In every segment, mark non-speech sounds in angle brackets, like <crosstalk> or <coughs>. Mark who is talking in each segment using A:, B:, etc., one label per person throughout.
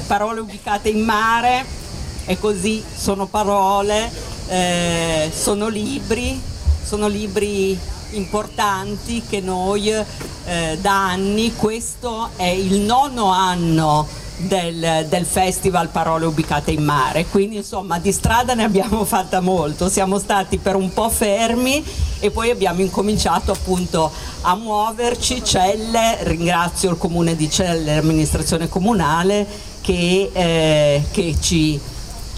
A: parole ubicate in mare, e così sono parole, eh, sono libri, sono libri importanti che noi eh, da anni, questo è il nono anno del, del, festival Parole Ubicate in Mare, quindi insomma di strada ne abbiamo fatta molto, siamo stati per un po' fermi e poi abbiamo incominciato appunto a muoverci, Celle, ringrazio il comune di Celle, l'amministrazione comunale che, eh, che ci,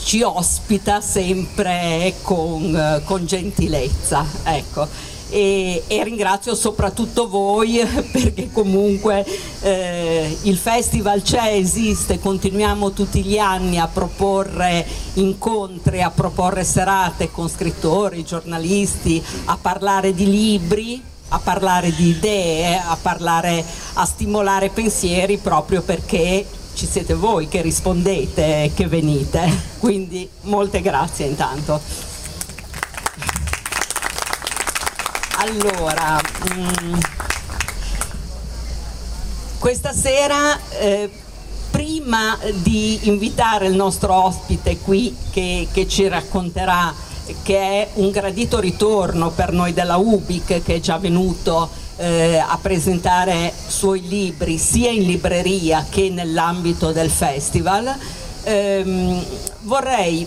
A: ci, ospita sempre con, con gentilezza. Ecco e, e ringrazio soprattutto voi <laughs> perché comunque eh, il festival c'è, esiste, continuiamo tutti gli anni a proporre incontri, a proporre serate con scrittori, giornalisti, a parlare di libri a parlare di idee, a parlare, a stimolare pensieri proprio perché ci siete voi che rispondete, che venite. Quindi molte grazie intanto. Allora, mh, mm, questa sera, eh, prima di invitare il nostro ospite qui che, che ci racconterà che è un gradito ritorno per noi della UBIC che è già venuto eh, a presentare suoi libri sia in libreria che nell'ambito del festival. Ehm, vorrei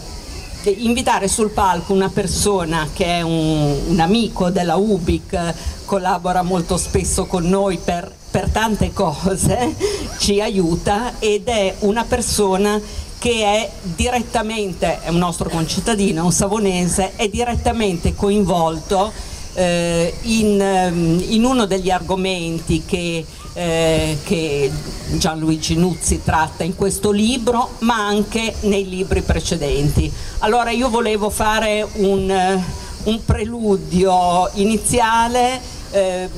A: invitare sul palco una persona che è un, un amico della UBIC, collabora molto spesso con noi per, per tante cose, <laughs> ci aiuta ed è una persona che è direttamente, è un nostro concittadino, un savonese, è direttamente coinvolto eh, in, ehm, in, uno degli argomenti che eh, che Gianluigi Nuzzi tratta in questo libro, ma anche nei libri precedenti. Allora io volevo fare un, eh, un preludio iniziale eh,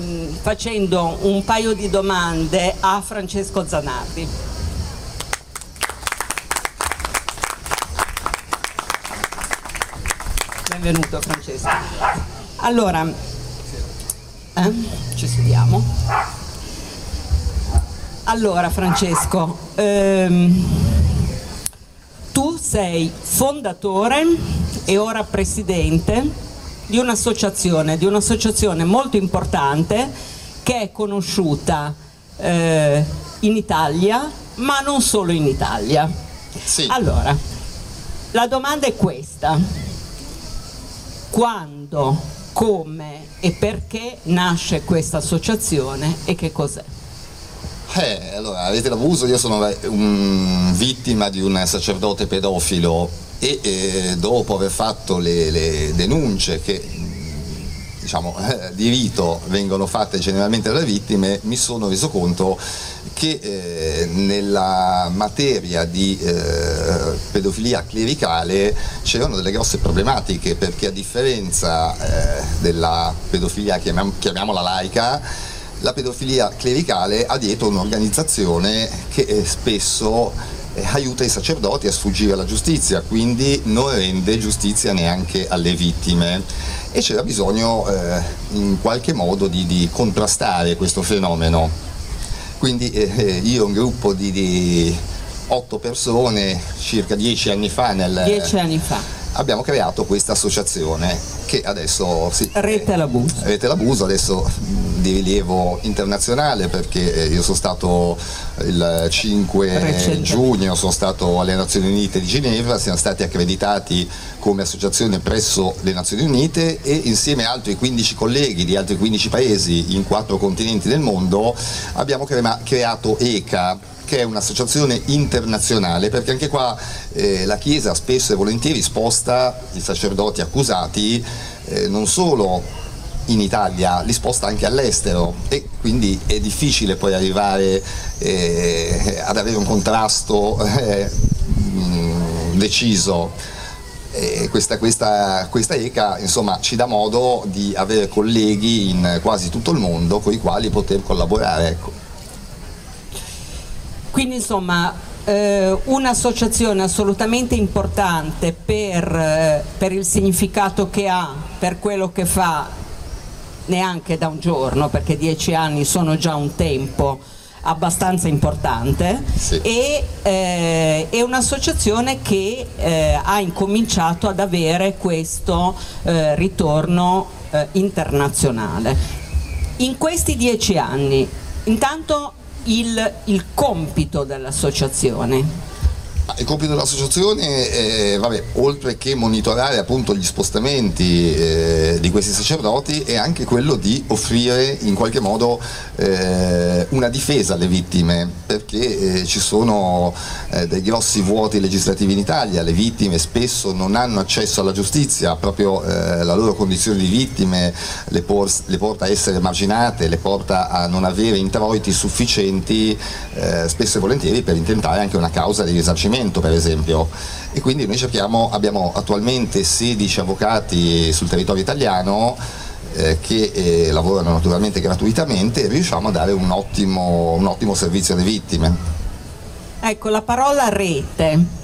A: facendo un paio di domande a Francesco Zanardi. Benvenuto Francesco. Allora, eh, ci sediamo. Allora Francesco, ehm, tu sei fondatore e ora presidente di un'associazione, di un'associazione molto importante che è conosciuta eh, in Italia, ma non solo in Italia.
B: Sì.
A: Allora, la domanda è questa. Quando, come e perché nasce questa associazione e che cos'è?
B: Eh, allora, avete l'abuso, io sono un, vittima di un sacerdote pedofilo e eh, dopo aver fatto le, le denunce che diciamo, <laughs> di rito vengono fatte generalmente dalle vittime, mi sono reso conto che eh, nella materia di eh, pedofilia clericale c'erano delle grosse problematiche perché a differenza eh, della pedofilia chiamiam, chiamiamola laica la pedofilia clericale ha dietro un'organizzazione che spesso aiuta i sacerdoti a sfuggire alla giustizia, quindi non rende giustizia neanche alle vittime e c'era bisogno eh, in qualche modo di, di, contrastare questo fenomeno. Quindi eh, eh io un gruppo di, di otto persone circa dieci anni fa, nel,
A: dieci anni fa.
B: abbiamo creato questa associazione che adesso sì,
A: Rete l'abuso.
B: Rete l'abuso adesso di rilievo internazionale perché eh, io sono stato il 5 giugno, sono stato alle Nazioni Unite di Ginevra, siamo stati accreditati come associazione presso le Nazioni Unite e insieme a altri 15 colleghi di altri 15 paesi in quattro continenti del mondo abbiamo creato ECA che è un'associazione internazionale, perché anche qua eh, la Chiesa spesso e volentieri sposta i sacerdoti accusati eh, non solo in Italia, li sposta anche all'estero e quindi è difficile poi arrivare eh, ad avere un contrasto eh, deciso. Questa, questa, questa, ECA insomma, ci dà modo di avere colleghi in quasi tutto il mondo con i quali poter collaborare. Ecco.
A: Quindi insomma eh, un'associazione assolutamente importante per, eh, per il significato che ha, per quello che fa neanche da un giorno, perché dieci anni sono già un tempo, abbastanza importante
B: Sì.
A: e eh, è un'associazione che eh, ha incominciato ad avere questo eh, ritorno eh, internazionale. In questi dieci anni, intanto il, il compito dell'associazione,
B: Il compito dell'associazione è, vabbè, oltre che monitorare appunto gli spostamenti eh, di questi sacerdoti, è anche quello di offrire in qualche modo eh, una difesa alle vittime, perché eh, ci sono eh, dei grossi vuoti legislativi in Italia, le vittime spesso non hanno accesso alla giustizia, proprio eh, la loro condizione di vittime le, por- le porta a essere marginate, le porta a non avere introiti sufficienti eh, spesso e volentieri per intentare anche una causa di risarcimento per esempio e quindi noi cerchiamo, abbiamo attualmente 16 avvocati sul territorio italiano eh, che eh, lavorano naturalmente gratuitamente e riusciamo a dare un ottimo, un ottimo servizio alle vittime.
A: Ecco, la parola rete.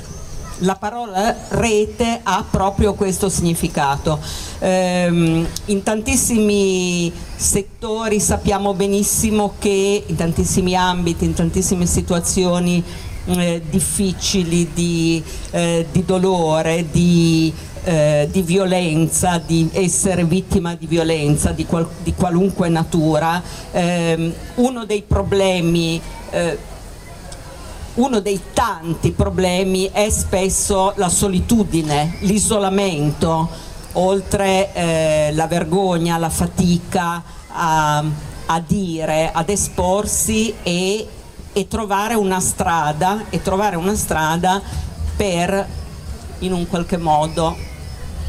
A: La parola rete ha proprio questo significato. Ehm, in tantissimi settori sappiamo benissimo che in tantissimi ambiti, in tantissime situazioni eh, difficili di, eh, di dolore, di, eh, di violenza, di essere vittima di violenza di, qual- di qualunque natura, ehm, uno dei problemi eh, uno dei tanti problemi è spesso la solitudine, l'isolamento, oltre eh, la vergogna, la fatica a, a dire, ad esporsi e, e trovare una strada, trovare una strada per in un qualche modo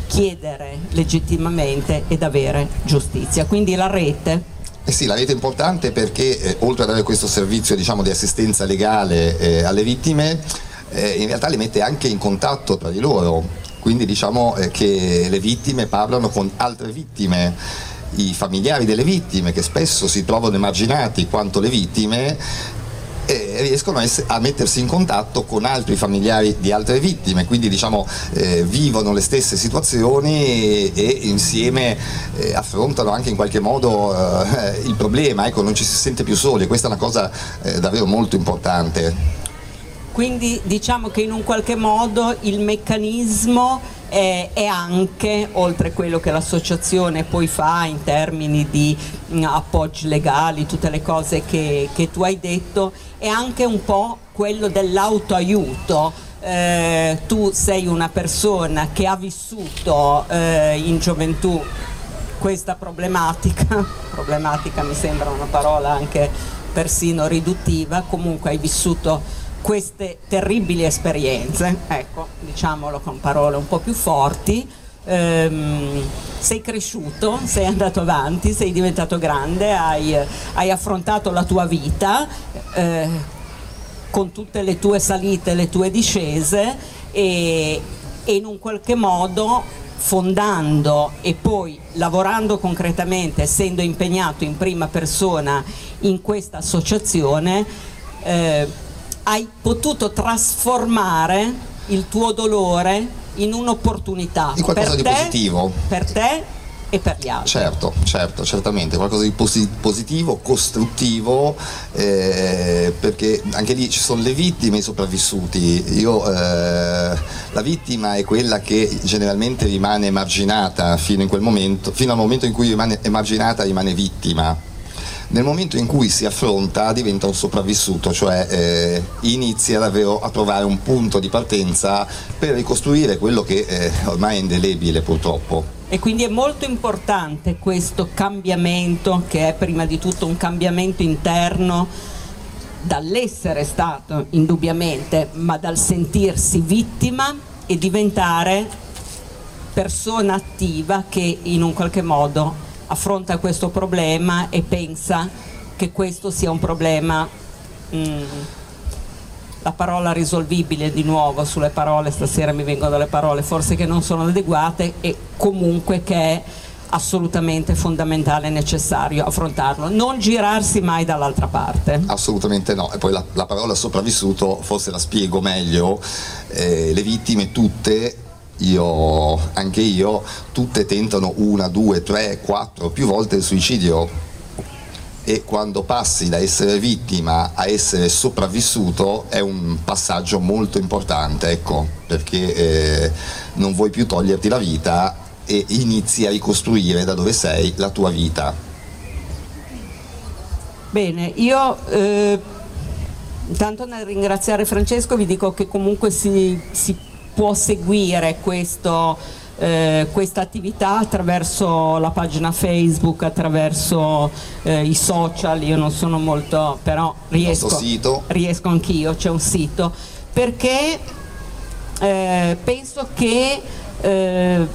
A: chiedere legittimamente ed avere giustizia. Quindi la rete
B: Eh sì, la rete è importante perché eh, oltre ad avere questo servizio diciamo, di assistenza legale eh, alle vittime, eh, in realtà le mette anche in contatto tra di loro, quindi diciamo eh, che le vittime parlano con altre vittime, i familiari delle vittime che spesso si trovano emarginati quanto le vittime e riescono a, ess- a mettersi in contatto con altri familiari di altre vittime, quindi diciamo eh, vivono le stesse situazioni e, e insieme eh, affrontano anche in qualche modo eh, il problema, ecco, non ci si sente più soli. Questa è una cosa eh, davvero molto importante.
A: Quindi diciamo che in un qualche modo il meccanismo è, è anche, oltre a quello che l'associazione poi fa in termini di mh, appoggi legali, tutte le cose che, che tu hai detto, è anche un po' quello dell'autoaiuto. Eh, tu sei una persona che ha vissuto eh, in gioventù questa problematica, <laughs> problematica mi sembra una parola anche persino riduttiva, comunque hai vissuto queste terribili esperienze, ecco, diciamolo con parole un po' più forti, ehm, sei cresciuto, sei andato avanti, sei diventato grande, hai, hai affrontato la tua vita eh, con tutte le tue salite, le tue discese e, e in un qualche modo fondando e poi lavorando concretamente, essendo impegnato in prima persona in questa associazione, eh, hai potuto trasformare il tuo dolore in un'opportunità
B: In qualcosa
A: per
B: di
A: te,
B: positivo.
A: per te e per gli altri.
B: Certo, certo, certamente, qualcosa di posi- positivo, costruttivo, eh, perché anche lì ci sono le vittime e i sopravvissuti. Io, eh, la vittima è quella che generalmente rimane emarginata fino, in quel momento, fino al momento in cui rimane emarginata rimane vittima. Nel momento in cui si affronta diventa un sopravvissuto, cioè eh, inizia davvero a trovare un punto di partenza per ricostruire quello che eh, ormai è indelebile purtroppo.
A: E quindi è molto importante questo cambiamento, che è prima di tutto un cambiamento interno dall'essere stato indubbiamente, ma dal sentirsi vittima e diventare persona attiva che in un qualche modo affronta questo problema e pensa che questo sia un problema, mm, la parola risolvibile di nuovo sulle parole, stasera mi vengono delle parole forse che non sono adeguate e comunque che è assolutamente fondamentale e necessario affrontarlo, non girarsi mai dall'altra parte.
B: Assolutamente no, e poi la, la parola sopravvissuto forse la spiego meglio, Eh, le vittime tutte, io, anche io, tutte tentano una, due, tre, quattro, più volte il suicidio. e quando passi da essere vittima a essere sopravvissuto è un passaggio molto importante, ecco, perché eh, non vuoi più toglierti la vita e inizi a ricostruire da dove sei la tua vita.
A: Bene, io eh, intanto nel ringraziare Francesco vi dico che comunque si, si può seguire questo eh, questa attività attraverso la pagina Facebook, attraverso eh, i social, io non sono molto, però riesco, riesco anch'io, c'è un sito, perché eh, penso che eh,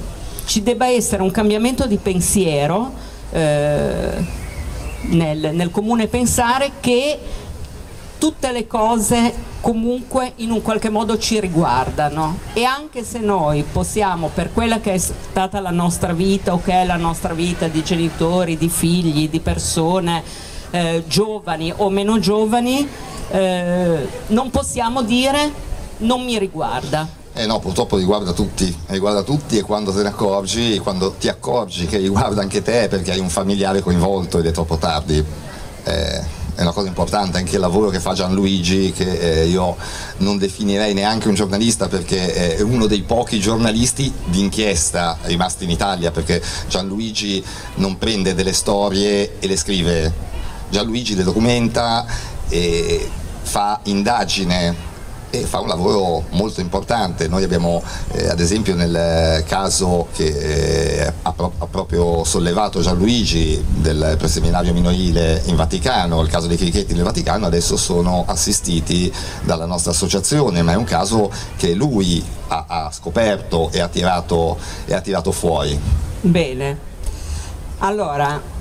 A: ci debba essere un cambiamento di pensiero eh, nel, nel comune pensare che tutte le cose comunque in un qualche modo ci riguardano e anche se noi possiamo per quella che è stata la nostra vita o che è la nostra vita di genitori, di figli, di persone eh, giovani o meno giovani, eh, non possiamo dire non mi riguarda.
B: Eh no, purtroppo riguarda tutti, riguarda tutti e quando te ne accorgi, quando ti accorgi che riguarda anche te perché hai un familiare coinvolto ed è troppo tardi. Eh, è una cosa importante anche il lavoro che fa Gianluigi che eh, io non definirei neanche un giornalista perché è uno dei pochi giornalisti d'inchiesta rimasti in Italia perché Gianluigi non prende delle storie e le scrive. Gianluigi le documenta e fa indagine e fa un lavoro molto importante. Noi abbiamo eh, ad esempio nel caso che eh, ha, pro- ha, proprio sollevato Gianluigi del preseminario minorile in Vaticano, il caso dei crichetti nel Vaticano, adesso sono assistiti dalla nostra associazione, ma è un caso che lui ha, ha scoperto e ha, tirato, e ha tirato fuori.
A: Bene, allora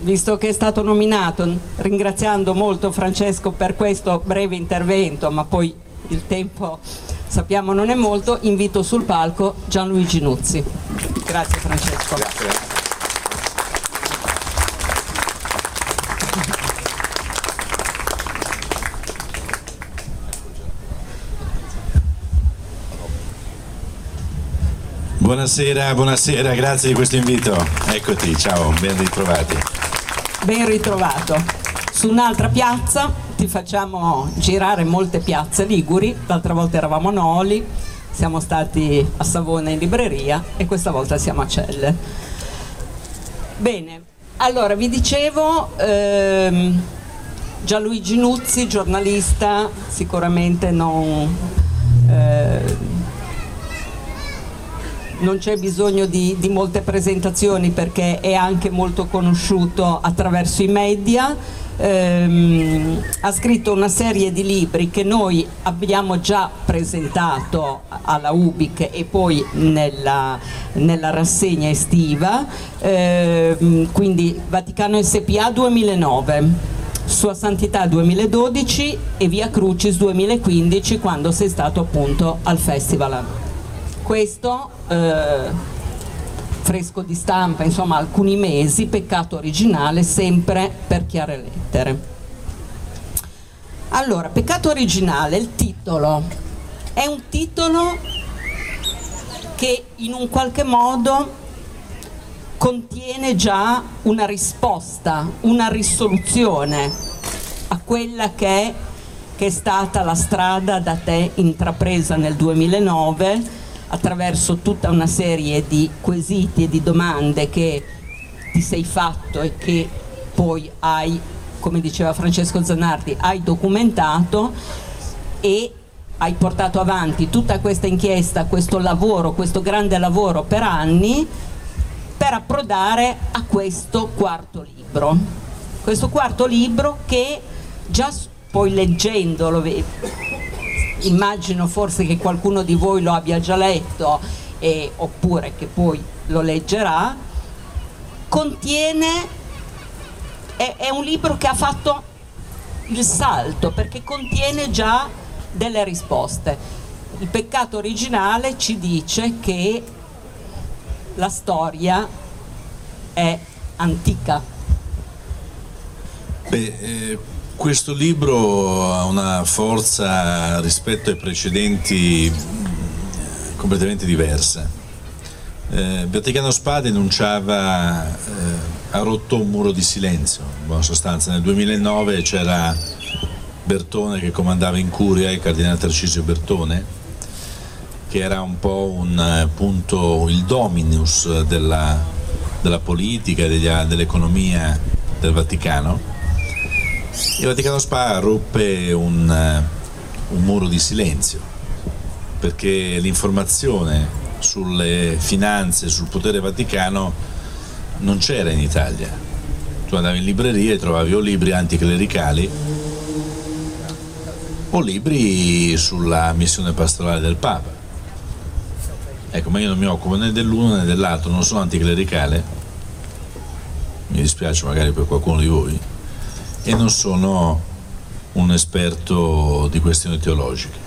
A: visto che è stato nominato, ringraziando molto Francesco per questo breve intervento, ma poi il tempo sappiamo non è molto, invito sul palco Gianluigi Nuzzi. Grazie Francesco. Grazie.
C: Buonasera, buonasera, grazie di questo invito. Eccoti, ciao, ben ritrovati.
A: Ben ritrovato. Su un'altra piazza ti facciamo girare molte piazze liguri, l'altra volta eravamo a Noli, siamo stati a Savona in libreria e questa volta siamo a Celle. Bene, allora vi dicevo, ehm, Gianluigi Nuzzi, giornalista, sicuramente non... Eh, non c'è bisogno di, di, molte presentazioni perché è anche molto conosciuto attraverso i media ehm, ha scritto una serie di libri che noi abbiamo già presentato alla UBIC e poi nella, nella rassegna estiva, ehm, quindi Vaticano SPA 2009. Sua Santità 2012 e Via Crucis 2015 quando sei stato appunto al festival. Questo eh, fresco di stampa, insomma alcuni mesi, peccato originale sempre per chiare lettere. Allora, peccato originale, il titolo è un titolo che in un qualche modo contiene già una risposta, una risoluzione a quella che è, che è stata la strada da te intrapresa nel 2009 attraverso tutta una serie di quesiti e di domande che ti sei fatto e che poi hai, come diceva Francesco Zanardi, hai documentato e hai portato avanti tutta questa inchiesta, questo lavoro, questo grande lavoro per anni per approdare a questo quarto libro. Questo quarto libro che già poi leggendolo immagino forse che qualcuno di voi lo abbia già letto eh, oppure che poi lo leggerà, contiene, è, è un libro che ha fatto il salto perché contiene già delle risposte. Il peccato originale ci dice che la storia è antica.
C: Beh, eh, questo libro ha una forza rispetto ai precedenti completamente diversa. Eh, Vaticano Spa denunciava eh, ha rotto un muro di silenzio, in buona sostanza. Nel 2009 c'era Bertone che comandava in curia, il cardinale Tarcisio Bertone, che era un po' un, appunto, il dominus della, della politica, degli, dell'economia del Vaticano. Il Vaticano Spa ruppe un, un muro di silenzio, perché l'informazione sulle finanze, sul potere vaticano non c'era in Italia. Tu andavi in libreria e trovavi o libri anticlericali o libri sulla missione pastorale del Papa. Ecco, ma io non mi occupo né dell'uno né dell'altro, non sono anticlericale, mi dispiace magari per qualcuno di voi, e non sono un esperto di questioni teologiche.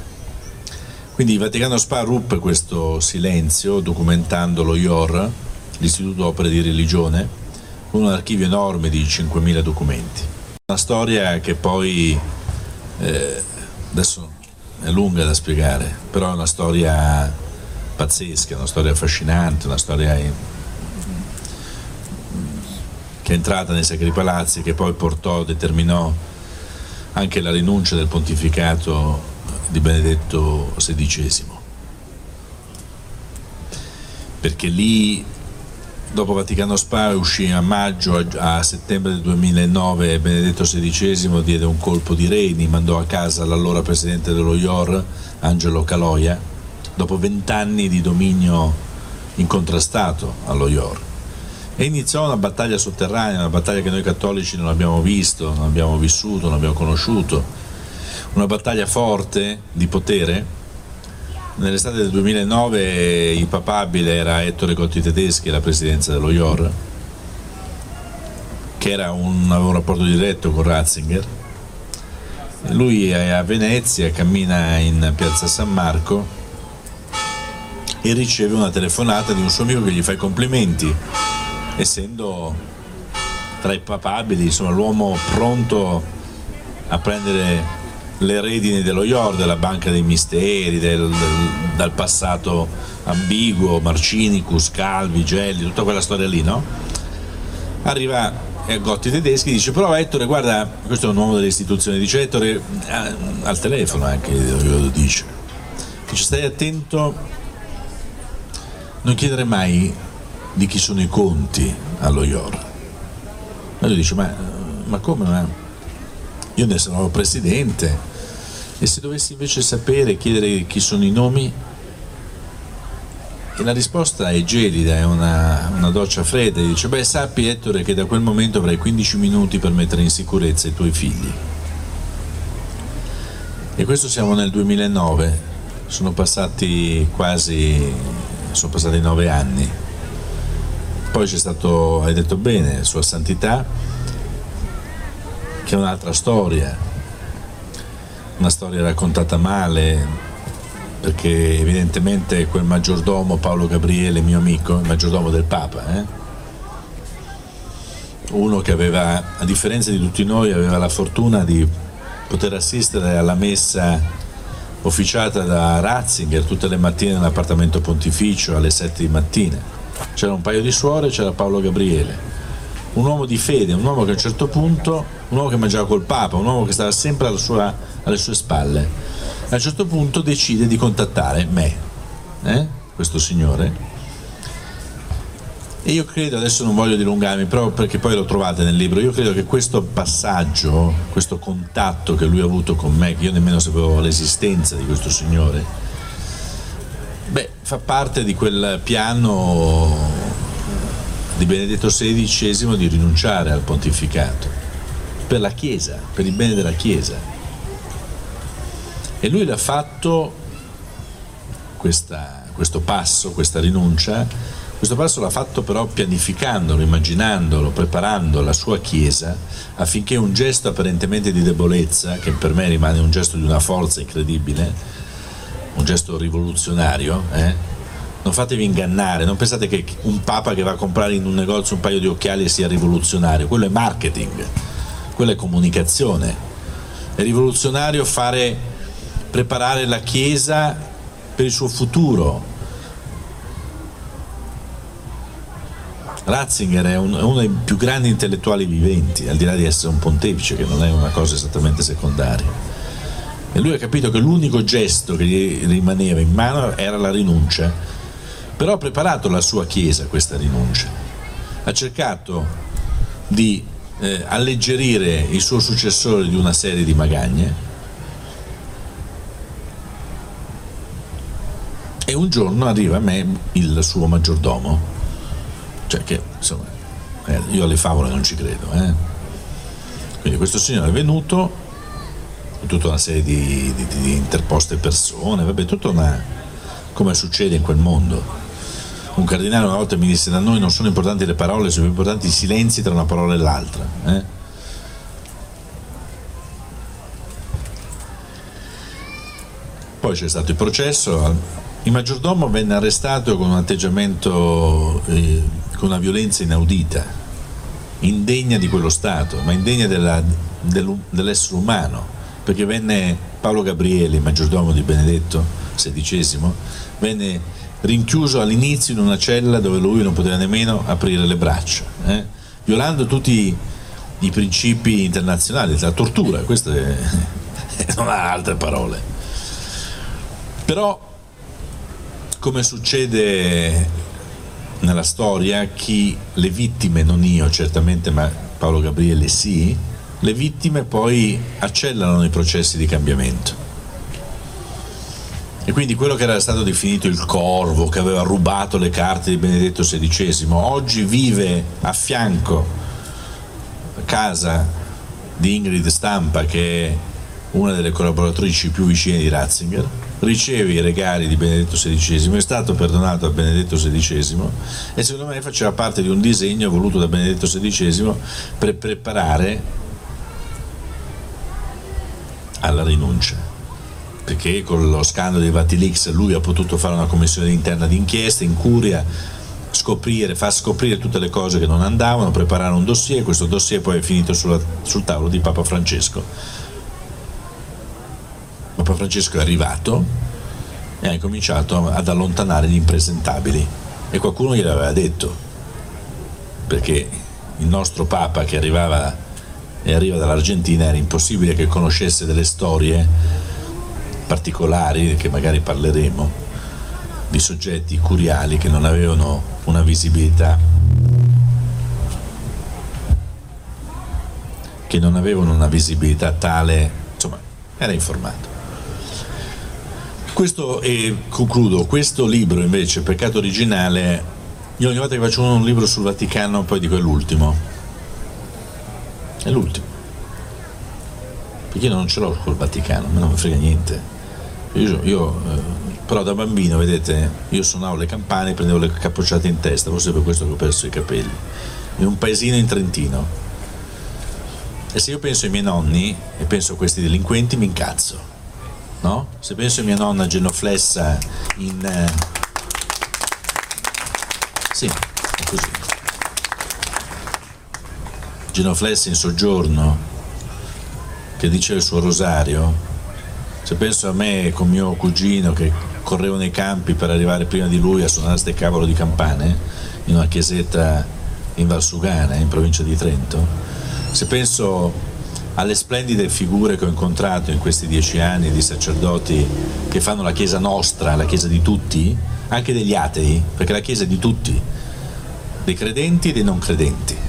C: Quindi il Vaticano Spa ruppe questo silenzio documentando lo IOR, l'Istituto Opere di Religione, con un archivio enorme di 5.000 documenti. Una storia che poi, eh, adesso è lunga da spiegare, però è una storia pazzesca, una storia affascinante, una storia che è entrata nei Sacri Palazzi, che poi portò, determinò anche la rinuncia del pontificato di Benedetto XVI. Perché lì, dopo Vaticano Spa, uscì a maggio, a, settembre del 2009, Benedetto XVI diede un colpo di reni, mandò a casa l'allora presidente dello IOR, Angelo Caloia, dopo vent'anni di dominio incontrastato allo IOR. E iniziò una battaglia sotterranea, una battaglia che noi cattolici non abbiamo visto, non abbiamo vissuto, non abbiamo conosciuto, una battaglia forte di potere. Nell'estate del 2009 il papabile era Ettore Gotti Tedeschi, la presidenza dello IOR, che un, aveva un rapporto diretto con Ratzinger. Lui è a Venezia, cammina in piazza San Marco e riceve una telefonata di un suo amico che gli fa i complimenti, essendo tra i papabili, insomma, l'uomo pronto a prendere le redini dello IOR, della Banca dei Misteri, del, del, dal passato ambiguo, Marcinicus, Calvi, Gelli, tutta quella storia lì, no? Arriva Gotti tedeschi dice però Ettore guarda questo è un uomo delle istituzioni dice Ettore eh, al telefono anche lo dice dice stai attento non chiedere mai di chi sono i conti allo IOR. E lui dice ma, ma come ma io ne sono presidente. E se dovessi invece sapere, chiedere chi sono i nomi, e la risposta è gelida, è una, una doccia fredda, dice, beh sappi Ettore che da quel momento avrai 15 minuti per mettere in sicurezza i tuoi figli. E questo siamo nel 2009, sono passati quasi, sono passati nove anni. Poi c'è stato, hai detto bene, Sua Santità, che è un'altra storia, una storia raccontata male perché evidentemente quel maggiordomo Paolo Gabriele, mio amico, il maggiordomo del Papa, eh? uno che aveva, a differenza di tutti noi, aveva la fortuna di poter assistere alla messa officiata da Ratzinger tutte le mattine nell'appartamento pontificio alle 7 di mattina. C'era un paio di suore c'era Paolo Gabriele un uomo di fede, un uomo che a un certo punto, un uomo che mangiava col Papa, un uomo che stava sempre sua, alle sue spalle, a un certo punto decide di contattare me, eh? questo signore. E io credo, adesso non voglio dilungarmi, però perché poi lo trovate nel libro, io credo che questo passaggio, questo contatto che lui ha avuto con me, che io nemmeno sapevo l'esistenza di questo signore, beh, fa parte di quel piano di Benedetto XVI di rinunciare al pontificato per la Chiesa, per il bene della Chiesa. E lui l'ha fatto questa, questo passo, questa rinuncia, questo passo l'ha fatto però pianificandolo, immaginandolo, preparando la sua Chiesa affinché un gesto apparentemente di debolezza, che per me rimane un gesto di una forza incredibile, un gesto rivoluzionario, eh, non fatevi ingannare, non pensate che un papa che va a comprare in un negozio un paio di occhiali sia rivoluzionario, quello è marketing, quello è comunicazione. È rivoluzionario fare, preparare la Chiesa per il suo futuro. Ratzinger è, un, uno dei più grandi intellettuali viventi, al di là di essere un pontefice, che non è una cosa esattamente secondaria. E lui ha capito che l'unico gesto che gli rimaneva in mano era la rinuncia, però ha preparato la sua Chiesa a questa rinuncia. Ha cercato di eh, alleggerire il suo successore di una serie di magagne e un giorno arriva a me il suo maggiordomo cioè che insomma, eh, io alle favole non ci credo. Eh. Quindi questo signore è venuto, tutta una serie di, di, di interposte persone, vabbè, tutta una. come succede in quel mondo. Un cardinale una volta mi disse da noi non sono importanti le parole, sono importanti i silenzi tra una parola e l'altra. Eh. Poi c'è stato il processo, il maggiordomo venne arrestato con un atteggiamento eh, con una violenza inaudita, indegna di quello Stato, ma indegna della, dell'essere umano, perché venne Paolo Gabriele, maggiordomo di Benedetto XVI, venne rinchiuso all'inizio in una cella dove lui non poteva nemmeno aprire le braccia, eh? violando tutti i principi internazionali, la tortura, questo è, <laughs> non ha altre parole. Però, come succede nella storia chi le vittime, non io certamente, ma Paolo Gabriele sì, le vittime poi accelerano i processi di cambiamento. E quindi quello che era stato definito il corvo, che aveva rubato le carte di Benedetto XVI, oggi vive a fianco, a casa di Ingrid Stampa, che è una delle collaboratrici più vicine di Ratzinger, riceve i regali di Benedetto XVI, è stato perdonato da Benedetto XVI e secondo me faceva parte di un disegno voluto da Benedetto XVI per preparare alla rinuncia. Perché con lo scandalo dei Vatilix lui ha potuto fare una commissione interna d'inchiesta in curia, scoprire, far scoprire tutte le cose che non andavano, preparare un dossier, questo dossier poi è finito sulla, sul tavolo di Papa Francesco Papa Francesco è arrivato e ha incominciato ad allontanare gli impresentabili e qualcuno gliel'aveva detto perché il nostro Papa che arrivava e arriva dall'Argentina era impossibile che conoscesse delle storie particolari che magari parleremo di soggetti curiali che non avevano una visibilità che non avevano una visibilità tale insomma era informato questo, e concludo, questo libro invece, Peccato originale, io ogni volta che faccio un libro sul Vaticano poi dico è l'ultimo. È l'ultimo. Perché io non ce l'ho col Vaticano, me non mi frega niente. Io, io eh, però da bambino, vedete, io suonavo le campane e prendevo le capocciate in testa, forse per questo che ho perso i capelli. In un paesino in Trentino. E se io penso ai miei nonni e penso a questi delinquenti mi incazzo no? Se penso a mia nonna genoflessa in... Eh... Sì, è così. Genoflessa in soggiorno, che dice il suo rosario, se penso a me con mio cugino che correvo nei campi per arrivare prima di lui a suonare queste cavolo di campane in una chiesetta in Valsugana, in provincia di Trento, se penso alle splendide figure che ho incontrato in questi dieci anni di sacerdoti che fanno la Chiesa nostra, la Chiesa di tutti, anche degli atei, perché la Chiesa è di tutti, dei credenti e dei non credenti.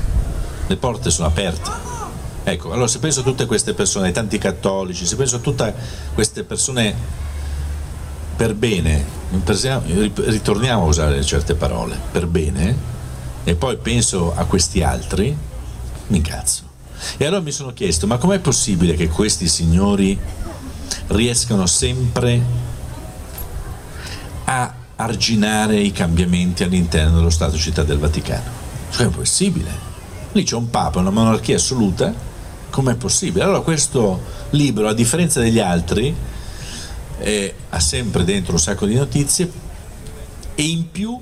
C: Le porte sono aperte. Ecco, allora se penso a tutte queste persone, ai tanti cattolici, se penso a tutte queste persone per bene, ritorniamo a usare certe parole, per bene, e poi penso a questi altri, mi incazzo. E allora mi sono chiesto, ma com'è possibile che questi signori riescano sempre a arginare i cambiamenti all'interno dello Stato città del Vaticano? Cioè è possibile? Lì c'è un Papa, una monarchia assoluta, com'è possibile? Allora questo libro, a differenza degli altri, eh, ha sempre dentro un sacco di notizie e in più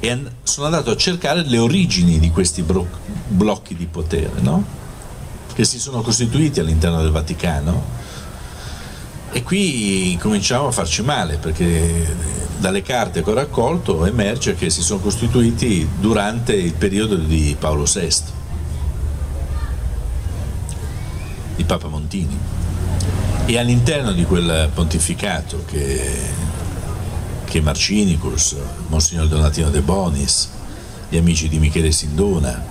C: e sono andato a cercare le origini di questi bro- blocchi di potere, no? che si sono costituiti all'interno del Vaticano E qui cominciamo a farci male perché dalle carte che ho raccolto emerge che si sono costituiti durante il periodo di Paolo VI, di Papa Montini. E all'interno di quel pontificato che, che Marcinicus, Monsignor Donatino De Bonis, gli amici di Michele Sindona,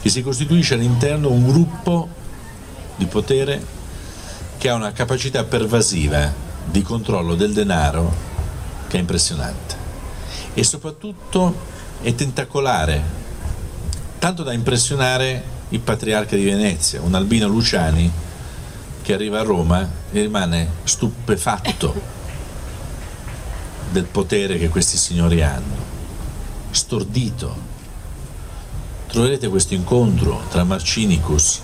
C: che si costituisce all'interno un gruppo di potere che ha una capacità pervasiva di controllo del denaro che è impressionante e soprattutto è tentacolare, tanto da impressionare il patriarca di Venezia, un Albino Luciani che arriva a Roma e rimane stupefatto del potere che questi signori hanno, stordito. Troverete questo incontro tra Marcinicus,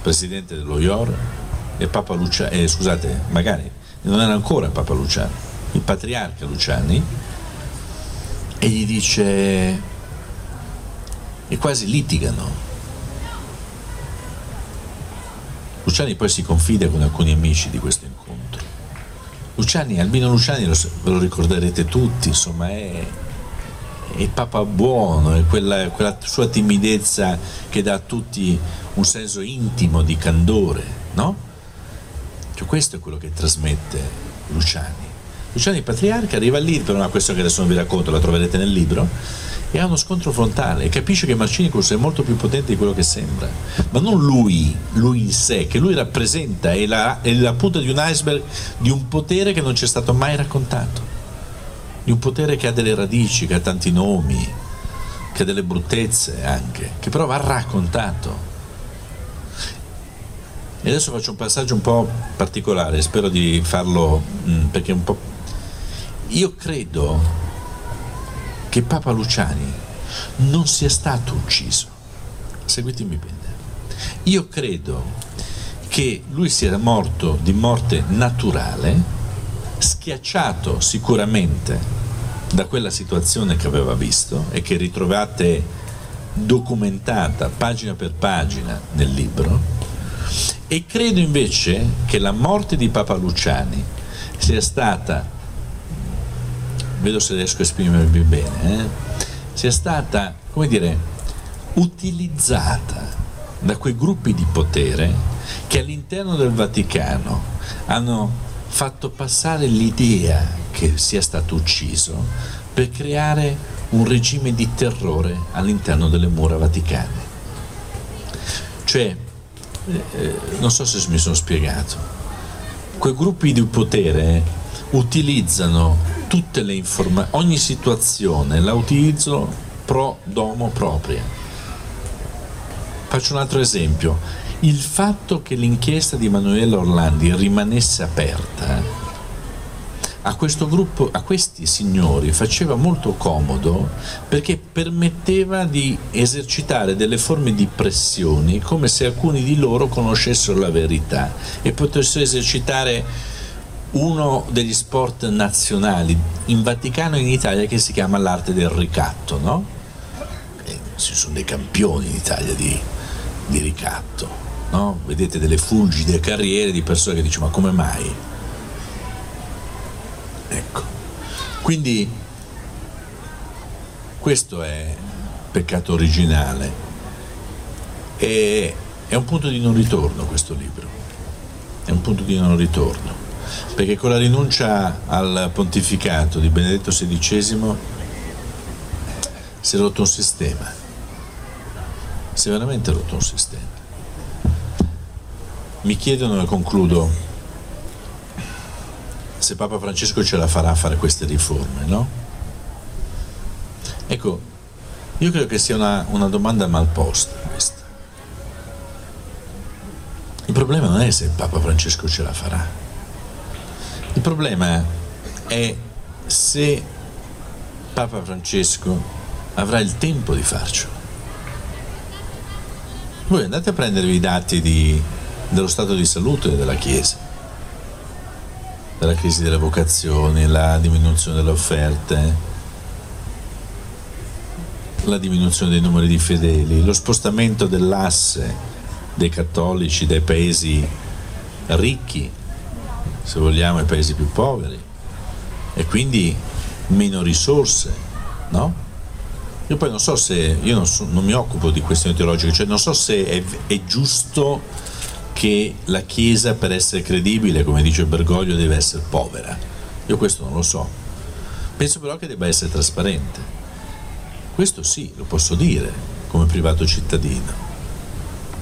C: presidente dello IOR, e Papa Luciani, eh, scusate, magari non era ancora Papa Luciani, il patriarca Luciani, e gli dice, e quasi litigano, Luciani poi si confida con alcuni amici di questo incontro. Luciani, Albino Luciani, lo, ve lo ricorderete tutti, insomma, è, è Papa buono, è quella, quella, sua timidezza che dà a tutti un senso intimo di candore, no? Cioè, questo è quello che trasmette Luciani. Luciani Patriarca arriva lì per una questione che adesso non vi racconto, la troverete nel libro, e ha uno scontro frontale e capisce che Marcinicus è molto più potente di quello che sembra, ma non lui, lui in sé, che lui rappresenta, è la, è la punta di un iceberg di un potere che non ci è stato mai raccontato, di un potere che ha delle radici, che ha tanti nomi, che ha delle bruttezze anche, che però va raccontato. E adesso faccio un passaggio un po' particolare, spero di farlo mh, mm, perché un po'... Io credo che Papa Luciani non sia stato ucciso. Seguitemi bene. Io credo che lui sia morto di morte naturale, schiacciato sicuramente da quella situazione che aveva visto e che ritrovate documentata pagina per pagina nel libro e credo invece che la morte di Papa Luciani sia stata vedo se riesco a esprimermi bene, eh, sia stata, come dire, utilizzata da quei gruppi di potere che all'interno del Vaticano hanno fatto passare l'idea che sia stato ucciso per creare un regime di terrore all'interno delle mura vaticane. Cioè, eh, non so se mi sono spiegato, quei gruppi di potere utilizzano tutte le informazioni, ogni situazione la utilizzo pro domo propria. Faccio un altro esempio. Il fatto che l'inchiesta di Emanuele Orlandi rimanesse aperta a questo gruppo, a questi signori faceva molto comodo perché permetteva di esercitare delle forme di pressioni come se alcuni di loro conoscessero la verità e potessero esercitare uno degli sport nazionali in Vaticano e in Italia che si chiama l'arte del ricatto, no? E ci sono dei campioni in Italia di, di ricatto, no? Vedete delle fulgide carriere di persone che dicono ma come mai? Ecco, quindi questo è peccato originale. E è un punto di non ritorno questo libro, è un punto di non ritorno. Perché con la rinuncia al pontificato di Benedetto XVI si è rotto un sistema, si è veramente rotto un sistema. Mi chiedono, e concludo, se Papa Francesco ce la farà a fare queste riforme, no? Ecco, io credo che sia una, una domanda mal posta questa. Il problema non è se Papa Francesco ce la farà il problema è se Papa Francesco avrà il tempo di farcelo. Voi andate a prendervi i dati di, dello stato di salute della Chiesa, della crisi delle vocazioni, la diminuzione delle offerte, la diminuzione dei numeri di fedeli, lo spostamento dell'asse dei cattolici dai paesi ricchi se vogliamo, ai paesi più poveri e quindi meno risorse, no? Io poi non so se, io non, so, non mi occupo di questioni teologiche, cioè non so se è, è, giusto che la Chiesa per essere credibile, come dice Bergoglio, deve essere povera. Io questo non lo so. Penso però che debba essere trasparente. Questo sì, lo posso dire come privato cittadino.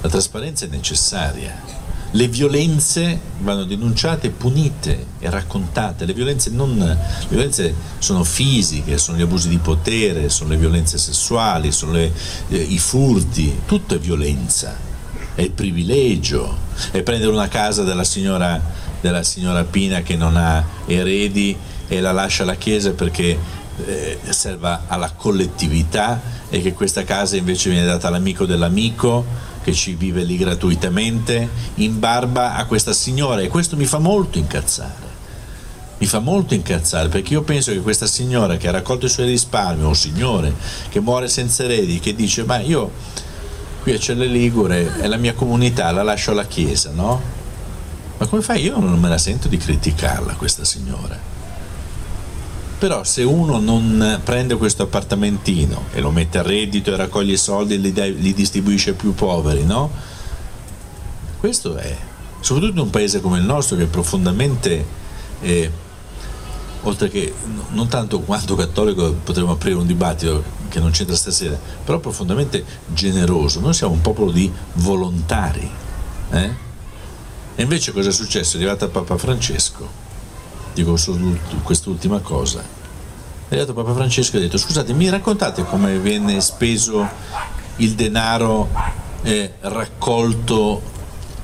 C: La trasparenza è necessaria le violenze vanno denunciate, punite e raccontate. Le violenze, non, le violenze sono fisiche, sono gli abusi di potere, sono le violenze sessuali, sono le, eh, i furti, tutto è violenza, è il privilegio, è prendere una casa della signora, della signora Pina che non ha eredi e la lascia alla chiesa perché eh, serva alla collettività e che questa casa invece viene data all'amico dell'amico che ci vive lì gratuitamente in barba a questa signora e questo mi fa molto incazzare. Mi fa molto incazzare perché io penso che questa signora che ha raccolto i suoi risparmi, un signore che muore senza eredi, che dice ma io qui a Celle Ligure è la mia comunità, la lascio alla chiesa, no? Ma come fai? Io non me la sento di criticarla questa signora però se uno non prende questo appartamentino e lo mette a reddito e raccoglie i soldi e li, li distribuisce ai più poveri, no? Questo è, soprattutto in un paese come il nostro che è profondamente, eh, oltre che non tanto quanto cattolico potremmo aprire un dibattito che non c'entra stasera, però profondamente generoso. Noi siamo un popolo di volontari. Eh? E invece cosa è successo? È arrivato Papa Francesco dico solo quest'ultima cosa. È arrivato Papa Francesco e ha detto scusate mi raccontate come viene speso il denaro eh, raccolto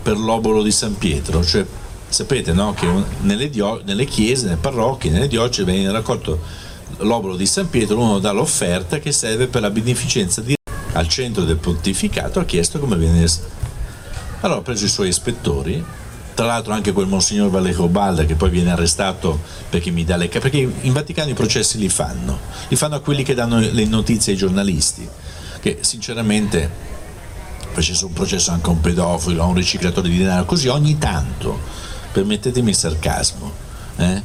C: per l'obolo di San Pietro? Cioè, sapete no, che nelle, dio- nelle, chiese, nelle parrocchie, nelle diocesi viene raccolto l'obolo di San Pietro, uno dà l'offerta che serve per la beneficenza di al centro del pontificato ha chiesto come viene allora ha preso i suoi ispettori tra l'altro anche quel Monsignor Vallejo Balda che poi viene arrestato perché mi dà le perché in Vaticano i processi li fanno, li fanno a quelli che danno le notizie ai giornalisti, che sinceramente facesse un processo anche a un pedofilo, a un riciclatore di denaro, così ogni tanto, permettetemi il sarcasmo. Eh?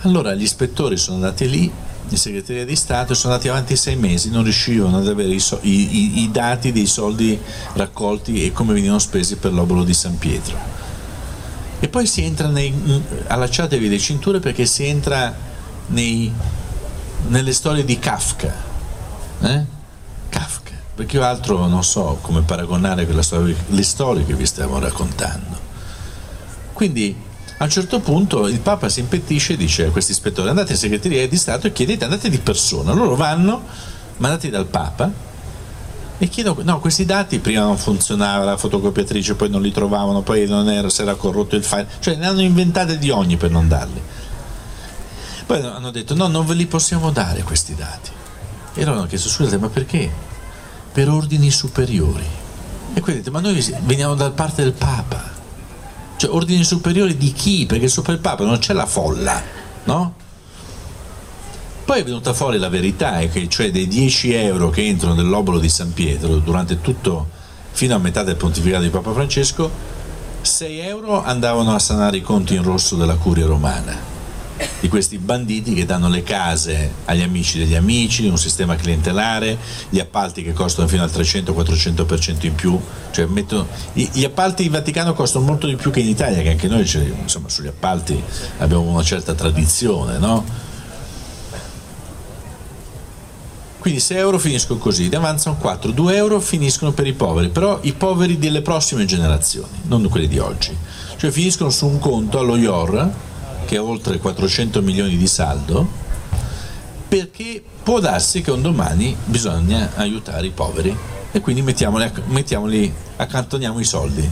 C: Allora gli ispettori sono andati lì in segreteria di Stato sono andati avanti sei mesi, non riuscivano ad avere i, so- i, i, i dati dei soldi raccolti e come venivano spesi per l'obolo di San Pietro. E poi si entra nei, allacciatevi le cinture perché si entra nei, nelle storie di Kafka. Eh? Kafka, perché io altro non so come paragonare storia, le storie che vi stiamo raccontando. Quindi a un certo punto il Papa si impettisce e dice a questi ispettori andate in segreteria di Stato e chiedete, andate di persona. Loro vanno, mandati dal Papa, e chiedono, no, questi dati prima non funzionava la fotocopiatrice, poi non li trovavano, poi non era, si era corrotto il file, cioè ne hanno inventate di ogni per non darli. Poi hanno detto no, non ve li possiamo dare questi dati. E loro hanno chiesto scusate, ma perché? Per ordini superiori. E quindi dite, ma noi veniamo dal parte del Papa cioè ordini superiori di chi? Perché sopra il Papa non c'è la folla, no? Poi è venuta fuori la verità, è che cioè dei 10 euro che entrano nell'obolo di San Pietro durante tutto, fino a metà del pontificato di Papa Francesco, 6 euro andavano a sanare i conti in rosso della curia romana di questi banditi che danno le case agli amici degli amici, un sistema clientelare, gli appalti che costano fino al 300-400% in più, cioè mettono, gli appalti in Vaticano costano molto di più che in Italia, che anche noi cioè, insomma, sugli appalti abbiamo una certa tradizione, no? Quindi 6 euro finiscono così, ne avanzano 4, 2 euro finiscono per i poveri, però i poveri delle prossime generazioni, non quelli di oggi. Cioè finiscono su un conto allo IOR che ha oltre 400 milioni di saldo, perché può darsi che un domani bisogna aiutare i poveri e quindi mettiamoli, mettiamoli accantoniamo i soldi,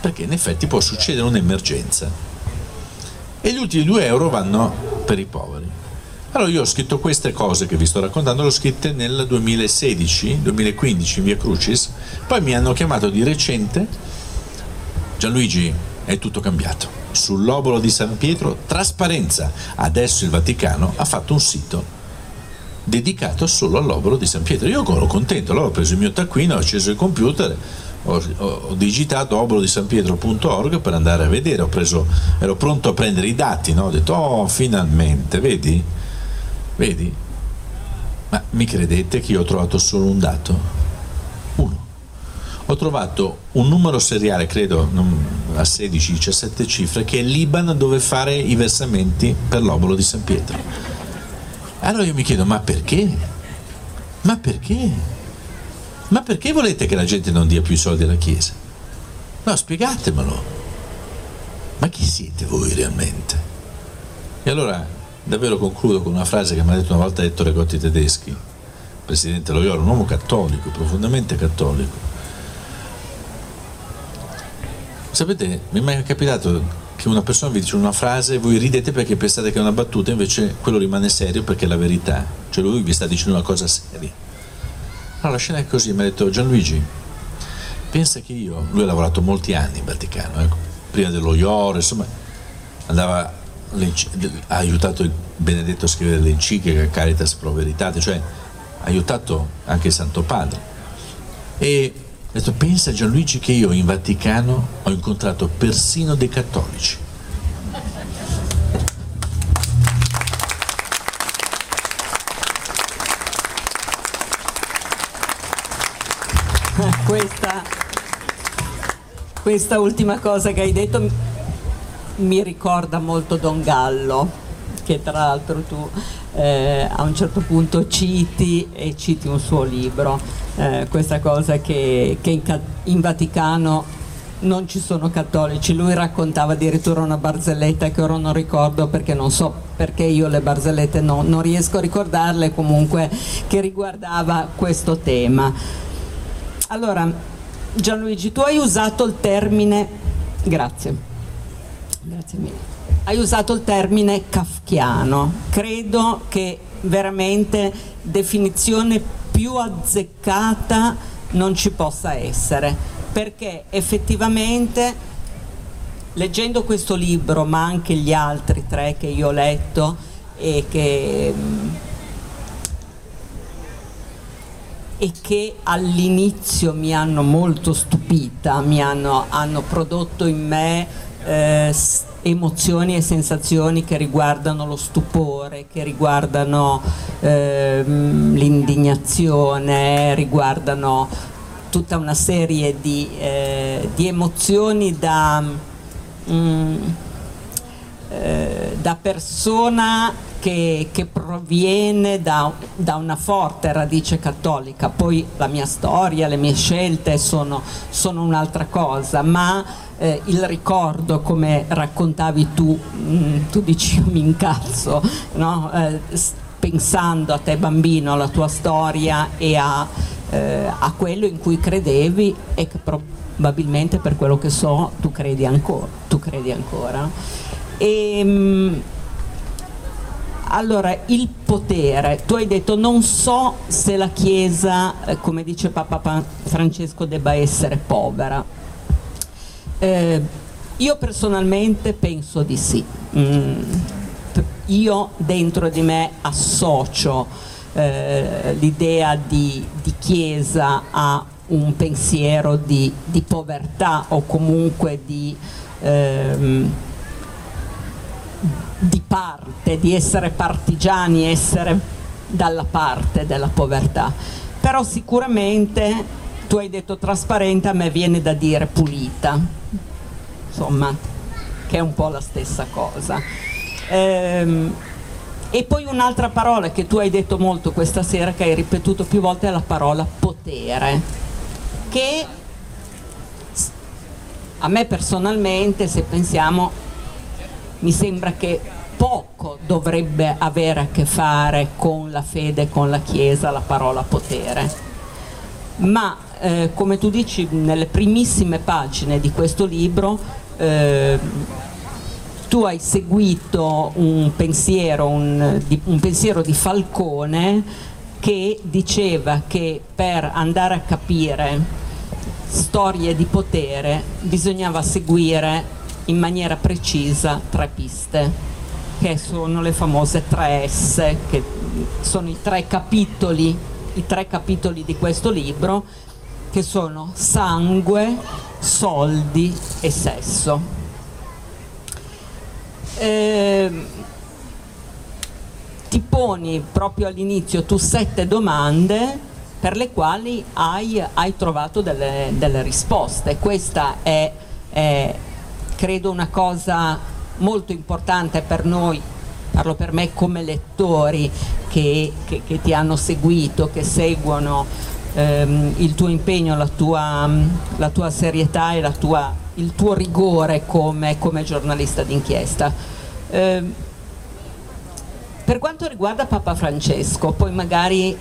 C: perché in effetti può succedere un'emergenza. E gli ultimi 2 euro vanno per i poveri. Allora io ho scritto queste cose che vi sto raccontando, le ho scritte nel 2016-2015 in via Crucis, poi mi hanno chiamato di recente, Gianluigi è tutto cambiato sull'obolo di San Pietro, trasparenza. Adesso il Vaticano ha fatto un sito dedicato solo all'obolo di San Pietro. Io ero contento, allora ho preso il mio taccuino, ho acceso il computer, ho, ho, digitato obolo di San Pietro.org per andare a vedere, preso, ero pronto a prendere i dati, no? ho detto oh finalmente, vedi? Vedi? Ma mi credete che io ho trovato solo un dato? Ho trovato un numero seriale, credo a 16-17 cifre, che è l'Iban dove fare i versamenti per l'obolo di San Pietro. Allora io mi chiedo, ma perché? Ma perché? Ma perché volete che la gente non dia più i soldi alla Chiesa? No, spiegatemelo. Ma chi siete voi realmente? E allora davvero concludo con una frase che mi ha detto una volta Ettore Gotti Tedeschi, presidente Loyola, un uomo cattolico, profondamente cattolico. Sapete, mi è mai capitato che una persona vi dice una frase e voi ridete perché pensate che è una battuta, invece quello rimane serio perché è la verità, cioè lui vi sta dicendo una cosa seria. Allora la scena è così, mi ha detto Gianluigi, pensa che io, lui ha lavorato molti anni in Vaticano, ecco, prima dello IOR, insomma, andava, ha aiutato il Benedetto a scrivere l'enciclica Caritas Pro Veritate, cioè ha aiutato anche il Santo Padre. E ha detto, pensa Gianluigi che io in Vaticano ho incontrato persino dei cattolici. <laughs>
A: Questa, questa ultima cosa che hai detto mi ricorda molto Don Gallo, che tra l'altro tu eh, a un certo punto citi e citi un suo libro, eh, questa cosa che, che in, in, Vaticano non ci sono cattolici, lui raccontava addirittura una barzelletta che ora non ricordo perché non so perché io le barzellette no, non riesco a ricordarle comunque che riguardava questo tema. Allora, Gianluigi, tu hai usato il termine, grazie, grazie mille hai usato il termine kafkiano, credo che veramente definizione più azzeccata non ci possa essere, perché effettivamente leggendo questo libro, ma anche gli altri tre che io ho letto e che, e che all'inizio mi hanno molto stupita, mi hanno, hanno prodotto in me eh, emozioni e sensazioni che riguardano lo stupore, che riguardano ehm, l'indignazione, riguardano tutta una serie di, eh, di emozioni da, mm, eh, da persona che, che proviene da, da, una forte radice cattolica, poi la mia storia, le mie scelte sono, sono un'altra cosa, ma eh, il ricordo, come raccontavi tu, mh, mm, tu dici mi incazzo, no? eh, pensando a te bambino, alla tua storia e a, eh, a, quello in cui credevi e che probabilmente per quello che so tu credi ancora. Tu credi ancora. E, mh, mm, allora, il potere, tu hai detto non so se la Chiesa, eh, come dice Papa Francesco, debba essere povera. Eh, io personalmente penso di sì. Mm, io dentro di me associo eh, l'idea di, di, Chiesa a un pensiero di, di povertà o comunque di... Ehm, di parte, di essere partigiani, essere dalla parte della povertà. Però sicuramente tu hai detto trasparente, a me viene da dire pulita, insomma, che è un po' la stessa cosa. Ehm, e poi un'altra parola che tu hai detto molto questa sera, che hai ripetuto più volte, è la parola potere, che a me personalmente, se pensiamo, mi sembra che poco dovrebbe avere a che fare con la fede, con la Chiesa, la parola potere. Ma eh, come tu dici nelle primissime pagine di questo libro, eh, tu hai seguito un pensiero, un, un pensiero di Falcone che diceva che per andare a capire storie di potere bisognava seguire in maniera precisa tre piste che sono le famose 3S, che sono i tre capitoli, i tre capitoli di questo libro che sono sangue, soldi e sesso. Eh, ti poni proprio all'inizio tu sette domande per le quali hai, hai trovato delle, delle, risposte. Questa è, è, credo, una cosa molto importante per noi, parlo per me come lettori che, che, che ti hanno seguito, che seguono ehm, il tuo impegno, la tua, la tua serietà e tua, il tuo rigore come, come giornalista d'inchiesta. Eh, per quanto riguarda Papa Francesco, poi magari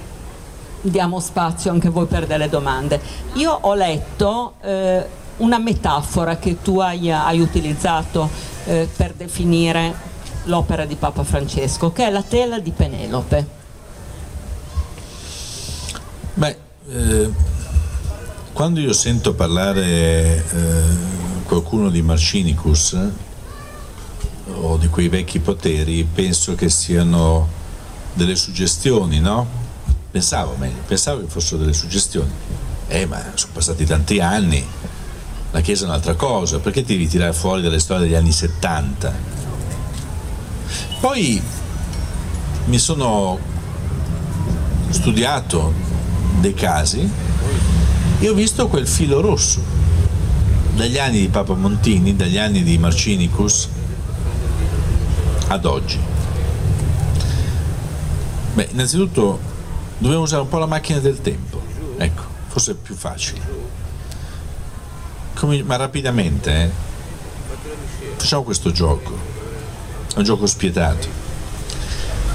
A: diamo spazio anche voi per delle domande. Io ho letto eh, una metafora che tu hai, hai utilizzato eh, per definire l'opera di Papa Francesco, che è la tela di Penelope.
C: Beh, eh, quando io sento parlare eh, qualcuno di Marcinicus, o di quei vecchi poteri penso che siano delle suggestioni, no? Pensavo meglio, pensavo che fossero delle suggestioni. Eh, ma sono passati tanti anni, la Chiesa è un'altra cosa, perché ti devi tirare fuori dalle storie degli anni 70? Poi mi sono studiato dei casi e ho visto quel filo rosso dagli anni di Papa Montini, dagli anni di Marcinicus, ad oggi? Beh, innanzitutto dobbiamo usare un po' la macchina del tempo, ecco, forse è più facile. Come, ma rapidamente, eh? facciamo questo gioco, è un gioco spietato.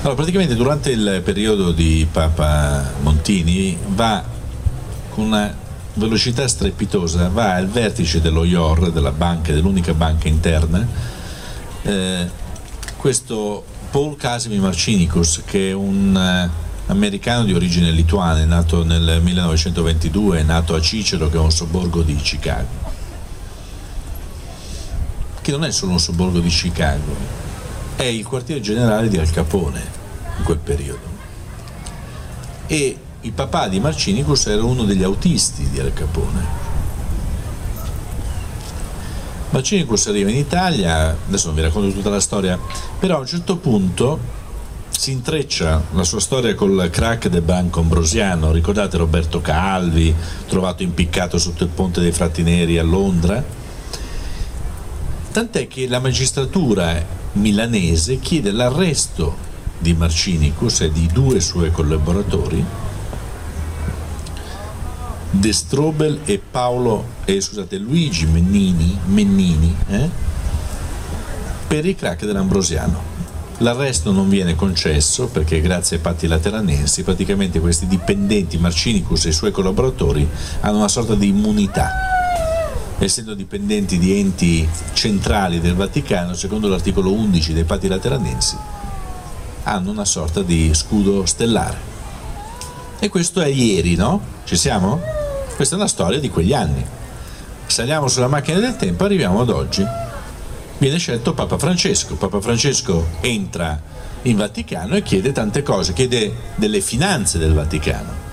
C: Allora, praticamente durante il periodo di Papa Montini va con una velocità strepitosa, va al vertice dello IOR, della banca, dell'unica banca interna, eh, questo Paul Casimir Marcinicus, che è un eh, americano di origine lituana, è nato nel 1922, è nato a Cicero, che è un sobborgo di Chicago. Che non è solo un sobborgo di Chicago, è il quartiere generale di Al Capone in quel periodo. E il papà di Marcinicus era uno degli autisti di Al Capone Macinicus arriva in Italia, adesso non vi racconto tutta la storia, però a un certo punto si intreccia la sua storia col crack del banco ambrosiano, ricordate Roberto Calvi, trovato impiccato sotto il ponte dei Frati Neri a Londra? Tant'è che la magistratura milanese chiede l'arresto di Marcinicus e di due suoi collaboratori De Strobel e Paolo, eh, scusate, Luigi Mennini, Mennini eh, per i crack dell'Ambrosiano. L'arresto non viene concesso perché grazie ai patti lateranensi praticamente questi dipendenti Marcinicus e i suoi collaboratori hanno una sorta di immunità. Essendo dipendenti di enti centrali del Vaticano, secondo l'articolo 11 dei patti lateranensi, hanno una sorta di scudo stellare. E questo è ieri, no? Ci siamo? Questa è una storia di quegli anni. Saliamo sulla macchina del tempo arriviamo ad oggi. Viene scelto Papa Francesco. Papa Francesco entra in Vaticano e chiede tante cose, chiede delle finanze del Vaticano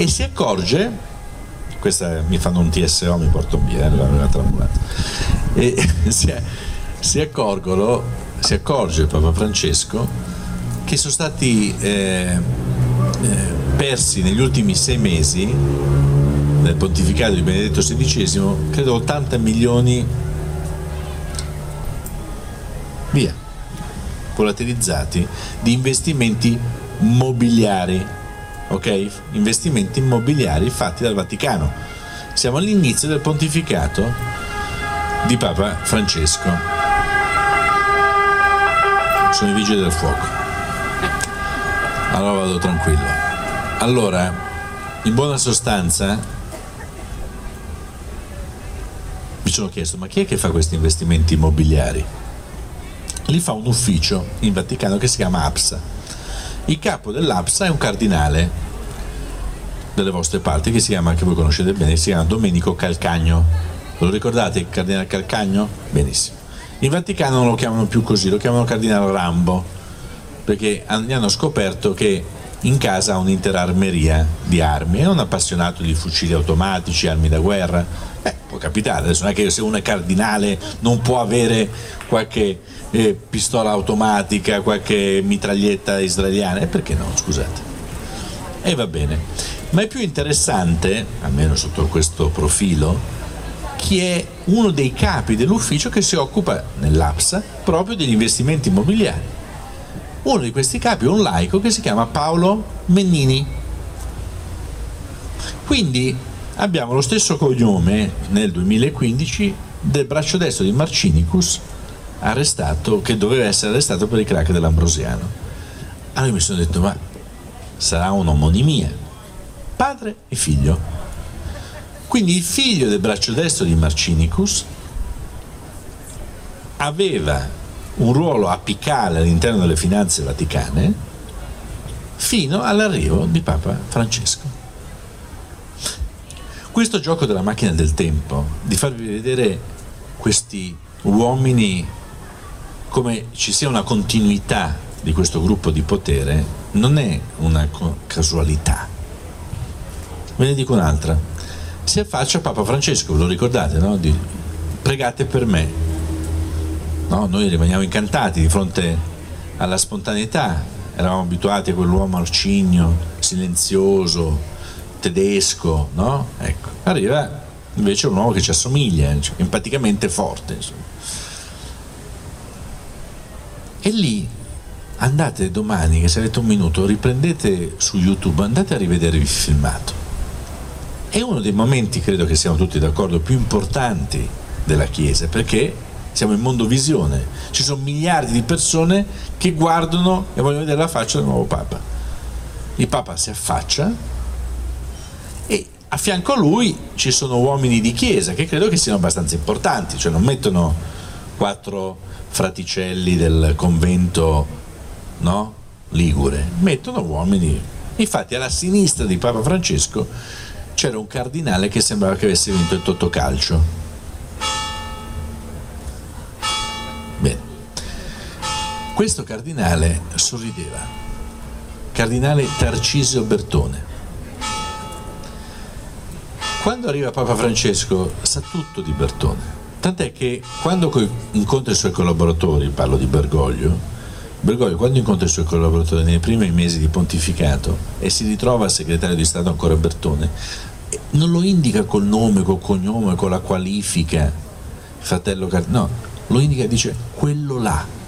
C: e si accorge, questa mi fanno un TSO, mi porto via, eh, l'aveva tramulato, e <laughs> si, si, accorgono, si accorge Papa Francesco che sono stati eh, eh, persi negli ultimi sei mesi nel pontificato di Benedetto XVI, credo 80 milioni. Via, volatilizzati di investimenti mobiliari, ok? Investimenti immobiliari fatti dal Vaticano. Siamo all'inizio del pontificato di Papa Francesco. Sono i vigili del fuoco. Allora vado tranquillo. Allora, in buona sostanza, mi sono chiesto ma chi è che fa questi investimenti immobiliari? Li fa un ufficio in Vaticano che si chiama APSA. Il capo dell'APSA è un cardinale delle vostre parti che si chiama, che voi conoscete bene, si chiama Domenico Calcagno. Lo ricordate il cardinale Calcagno? Benissimo. In Vaticano non lo chiamano più così, lo chiamano cardinale Rambo, perché hanno scoperto che in casa ha un'intera armeria di armi, è un appassionato di fucili automatici, armi da guerra. Eh, può capitare, adesso non è che se uno è cardinale non può avere qualche eh, pistola automatica, qualche mitraglietta israeliana, e perché no, scusate. E va bene. Ma è più interessante, almeno sotto questo profilo, chi è uno dei capi dell'ufficio che si occupa nell'APSA proprio degli investimenti immobiliari. Uno di questi capi è un laico che si chiama Paolo Mennini. Quindi abbiamo lo stesso cognome nel 2015 del braccio destro di Marcinicus arrestato, che doveva essere arrestato per il crack dell'Ambrosiano. Allora mi sono detto, ma sarà un'omonimia, padre e figlio. Quindi il figlio del braccio destro di Marcinicus aveva un ruolo apicale all'interno delle finanze vaticane fino all'arrivo di Papa Francesco. Questo gioco della macchina del tempo, di farvi vedere questi uomini come ci sia una continuità di questo gruppo di potere, non è una casualità. Ve ne dico un'altra. Si affaccia Papa Francesco, ve lo ricordate, no? Di, pregate per me, No? Noi rimaniamo incantati di fronte alla spontaneità, eravamo abituati a quell'uomo arcigno, silenzioso, tedesco, no? ecco. arriva invece un uomo che ci assomiglia, empaticamente forte. Insomma. E lì andate domani, che se avete un minuto, riprendete su YouTube, andate a rivedere il filmato. È uno dei momenti, credo che siamo tutti d'accordo, più importanti della Chiesa, perché siamo in mondo visione, ci sono miliardi di persone che guardano e vogliono vedere la faccia del nuovo Papa. Il Papa si affaccia e a fianco a lui ci sono uomini di chiesa che credo che siano abbastanza importanti, cioè non mettono quattro fraticelli del convento no? ligure, mettono uomini. Infatti alla sinistra di Papa Francesco c'era un cardinale che sembrava che avesse vinto il Totocalcio Questo cardinale sorrideva, cardinale Tarcisio Bertone. Quando arriva Papa Francesco sa tutto di Bertone, tant'è che quando incontra i suoi collaboratori, parlo di Bergoglio, Bergoglio quando incontra i suoi collaboratori nei primi mesi di pontificato e si ritrova segretario di Stato ancora Bertone, non lo indica col nome, col cognome, con la qualifica, fratello Cardinale, no, lo indica e dice quello là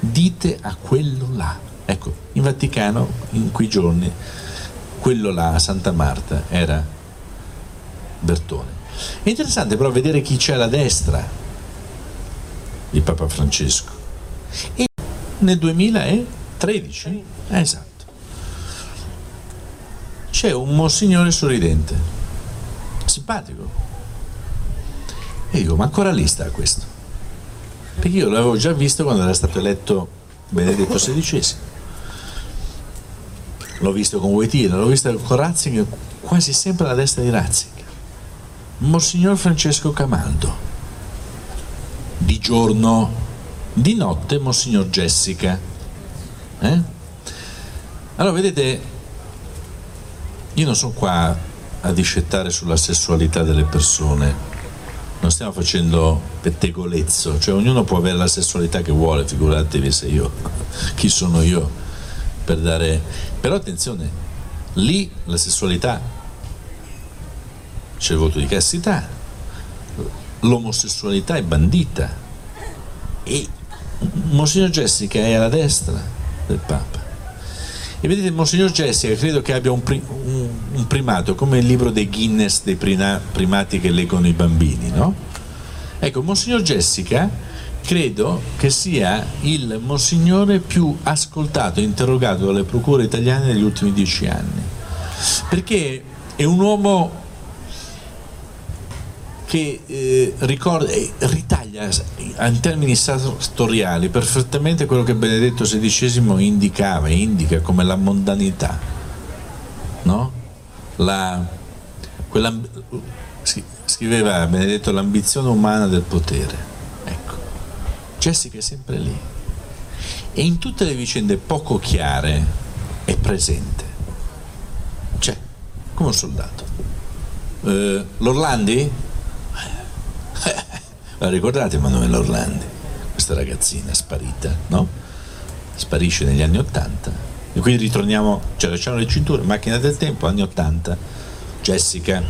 C: dite a quello là. Ecco, in Vaticano in quei giorni quello là a Santa Marta era Bertone. È interessante però vedere chi c'è alla destra di Papa Francesco. E nel 2013, esatto, c'è un monsignore sorridente, simpatico. E dico, ma ancora lì sta questo? perché io l'avevo già visto quando era stato eletto Benedetto XVI. L'ho visto con Wojtyla, l'ho visto con Ratzinger, quasi sempre alla destra di Ratzinger. Monsignor Francesco Camaldo. Di giorno, di notte Monsignor Jessica. Eh? Allora, vedete, io non sono qua a discettare sulla sessualità delle persone, non stiamo facendo pettegolezzo, cioè ognuno può avere la sessualità che vuole, figuratevi se io, <laughs> chi sono io per dare... Però attenzione, lì la sessualità c'è il voto di castità, l'omosessualità è bandita e Monsignor Jessica è alla destra del Papa. E vedete, Monsignor Jessica credo che abbia un, pri- un, primato, come il libro dei Guinness dei prima- primati che leggono i bambini, no? Ecco, Monsignor Jessica credo che sia il Monsignore più ascoltato e interrogato dalle procure italiane negli ultimi dieci anni, perché è un uomo che eh, ricorda, eh, ritaglia in termini sartoriali perfettamente quello che Benedetto XVI indicava e indica come la mondanità, no? la, quella, scriveva Benedetto l'ambizione umana del potere. Ecco, Jessica è sempre lì. E in tutte le vicende poco chiare è presente. C'è, come un soldato. Eh, L'Orlandi? La ricordate Emanuele Orlandi? Questa ragazzina sparita, no? Sparisce negli anni Ottanta. E quindi ritorniamo, cioè lasciamo le cinture, macchina del tempo, anni Ottanta. Jessica.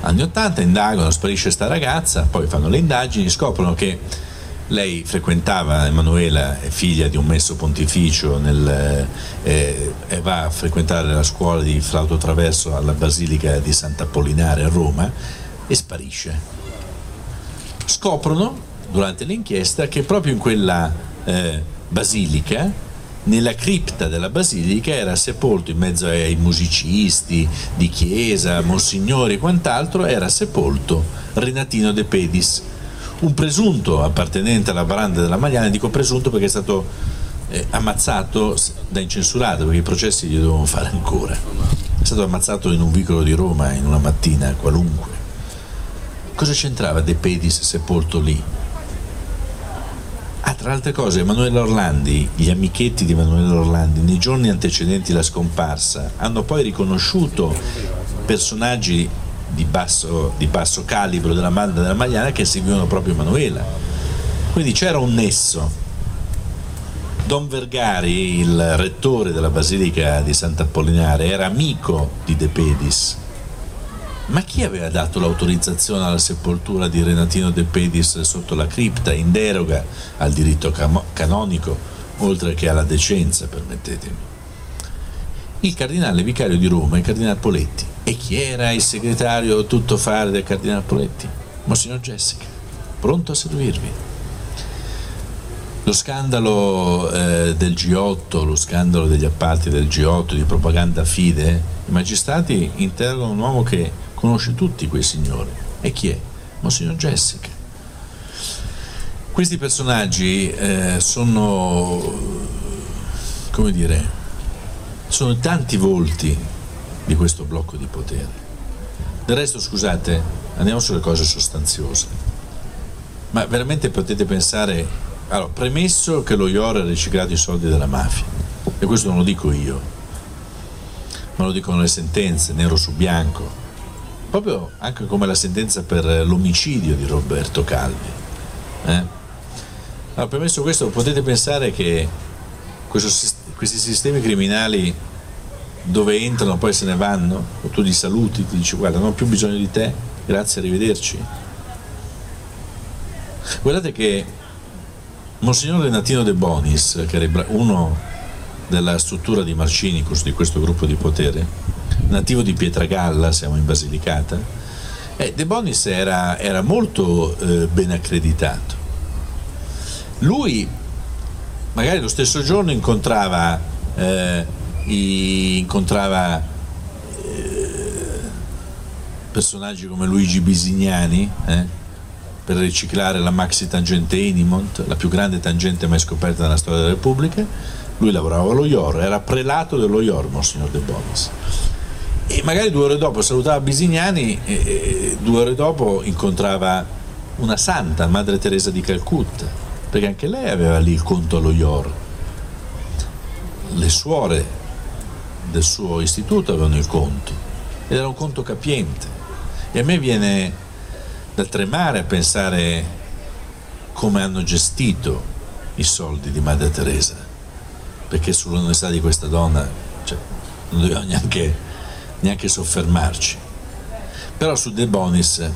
C: Anni Ottanta indagano, sparisce sta ragazza, poi fanno le indagini, scoprono che lei frequentava, Emanuela è figlia di un messo pontificio nel, eh, e va a frequentare la scuola di flauto traverso alla Basilica di Sant'Apollinare a Roma e sparisce scoprono durante l'inchiesta che proprio in quella eh, basilica, nella cripta della basilica, era sepolto in mezzo ai musicisti di chiesa, monsignori e quant'altro, era sepolto Renatino De Pedis, un presunto appartenente alla branda della Magliana, dico presunto perché è stato eh, ammazzato da incensurato, perché i processi li dovevano fare ancora. È stato ammazzato in un vicolo di Roma in una mattina qualunque. Cosa c'entrava De Pedis sepolto lì? Ah, tra altre cose, Emanuele Orlandi, gli amichetti di Emanuele Orlandi, nei giorni antecedenti la scomparsa, hanno poi riconosciuto personaggi di basso, di basso calibro della banda della Magliana che seguivano proprio Emanuela. Quindi c'era un nesso. Don Vergari, il rettore della Basilica di Sant'Apollinare, era amico di De Pedis ma chi aveva dato l'autorizzazione alla sepoltura di Renatino De Pedis sotto la cripta in deroga al diritto cam- canonico, oltre che alla decenza, permettetemi? Il cardinale vicario di Roma, il cardinale Poletti. E chi era il segretario tuttofare del cardinale Poletti? Monsignor Jessica, pronto a servirvi. Lo scandalo eh, del G8, lo scandalo degli appalti del G8 di propaganda fide, i magistrati interrogano un uomo che conosce tutti quei signori. E chi è? Monsignor Jessica. Questi personaggi eh, sono, come dire, sono tanti volti di questo blocco di potere. Del resto, scusate, andiamo sulle cose sostanziose. Ma veramente potete pensare, allora, premesso che lo IOR ha riciclato i soldi della mafia, e questo non lo dico io, ma lo dicono le sentenze, nero su bianco, proprio anche come la sentenza per l'omicidio di Roberto Calvi. Eh? Allora, premesso questo, potete pensare che questo, questi sistemi criminali dove entrano poi se ne vanno, o tu li saluti, ti dici guarda non ho più bisogno di te, grazie, arrivederci. Guardate che Monsignor Renatino De Bonis, che era uno della struttura di Marcinicus, di questo gruppo di potere, nativo di Pietragalla, siamo in Basilicata, eh, De Bonis era, era molto eh, ben accreditato. Lui magari lo stesso giorno incontrava, eh, incontrava eh, personaggi come Luigi Bisignani eh, per riciclare la maxi tangente Inimont, la più grande tangente mai scoperta nella storia della Repubblica. Lui lavorava allo IOR, era prelato dello IOR, Monsignor De Bonis e magari due ore dopo salutava Bisignani e, e due ore dopo incontrava una santa, Madre Teresa di Calcutta, perché anche lei aveva lì il conto allo IOR. Le suore del suo istituto avevano il conto ed era un conto capiente. E a me viene da tremare a pensare come hanno gestito i soldi di Madre Teresa, perché sull'onestà di questa donna cioè, non dobbiamo neanche neanche soffermarci. Però su De Bonis,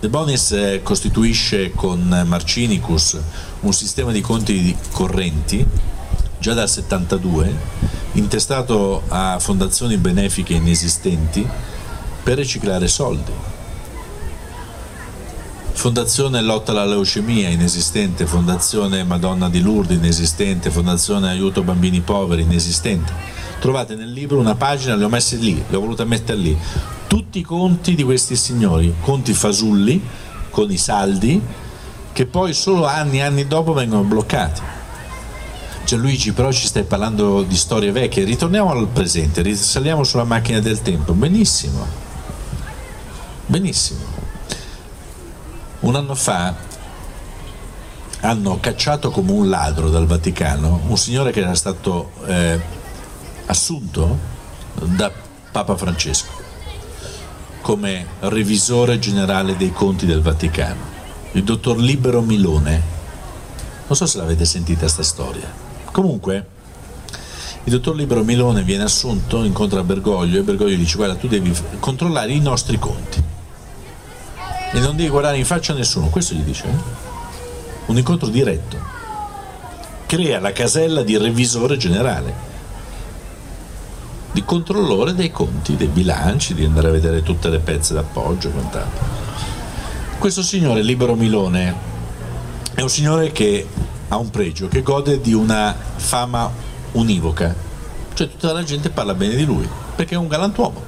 C: De Bonis eh, costituisce con Marcinicus un sistema di conti correnti già dal 72, intestato a fondazioni benefiche inesistenti per riciclare soldi. Fondazione Lotta alla leucemia inesistente, Fondazione Madonna di Lourdes inesistente, Fondazione Aiuto Bambini Poveri inesistente trovate nel libro una pagina, le ho messe lì, le ho volute mettere lì, tutti i conti di questi signori, conti fasulli, con i saldi, che poi solo anni e anni dopo vengono bloccati. Gianluigi, però ci stai parlando di storie vecchie, ritorniamo al presente, risaliamo sulla macchina del tempo, benissimo, benissimo. Un anno fa hanno cacciato come un ladro dal Vaticano un signore che era stato eh, assunto da Papa Francesco come revisore generale dei conti del Vaticano, il dottor Libero Milone. Non so se l'avete sentita sta storia. Comunque, il dottor Libero Milone viene assunto, incontra Bergoglio e Bergoglio dice guarda tu devi controllare i nostri conti e non devi guardare in faccia a nessuno, questo gli dice. Eh? Un incontro diretto. Crea la casella di revisore generale di controllore dei conti, dei bilanci, di andare a vedere tutte le pezze d'appoggio e quant'altro. Questo signore Libero Milone è un signore che ha un pregio, che gode di una fama univoca, cioè tutta la gente parla bene di lui, perché è un galantuomo.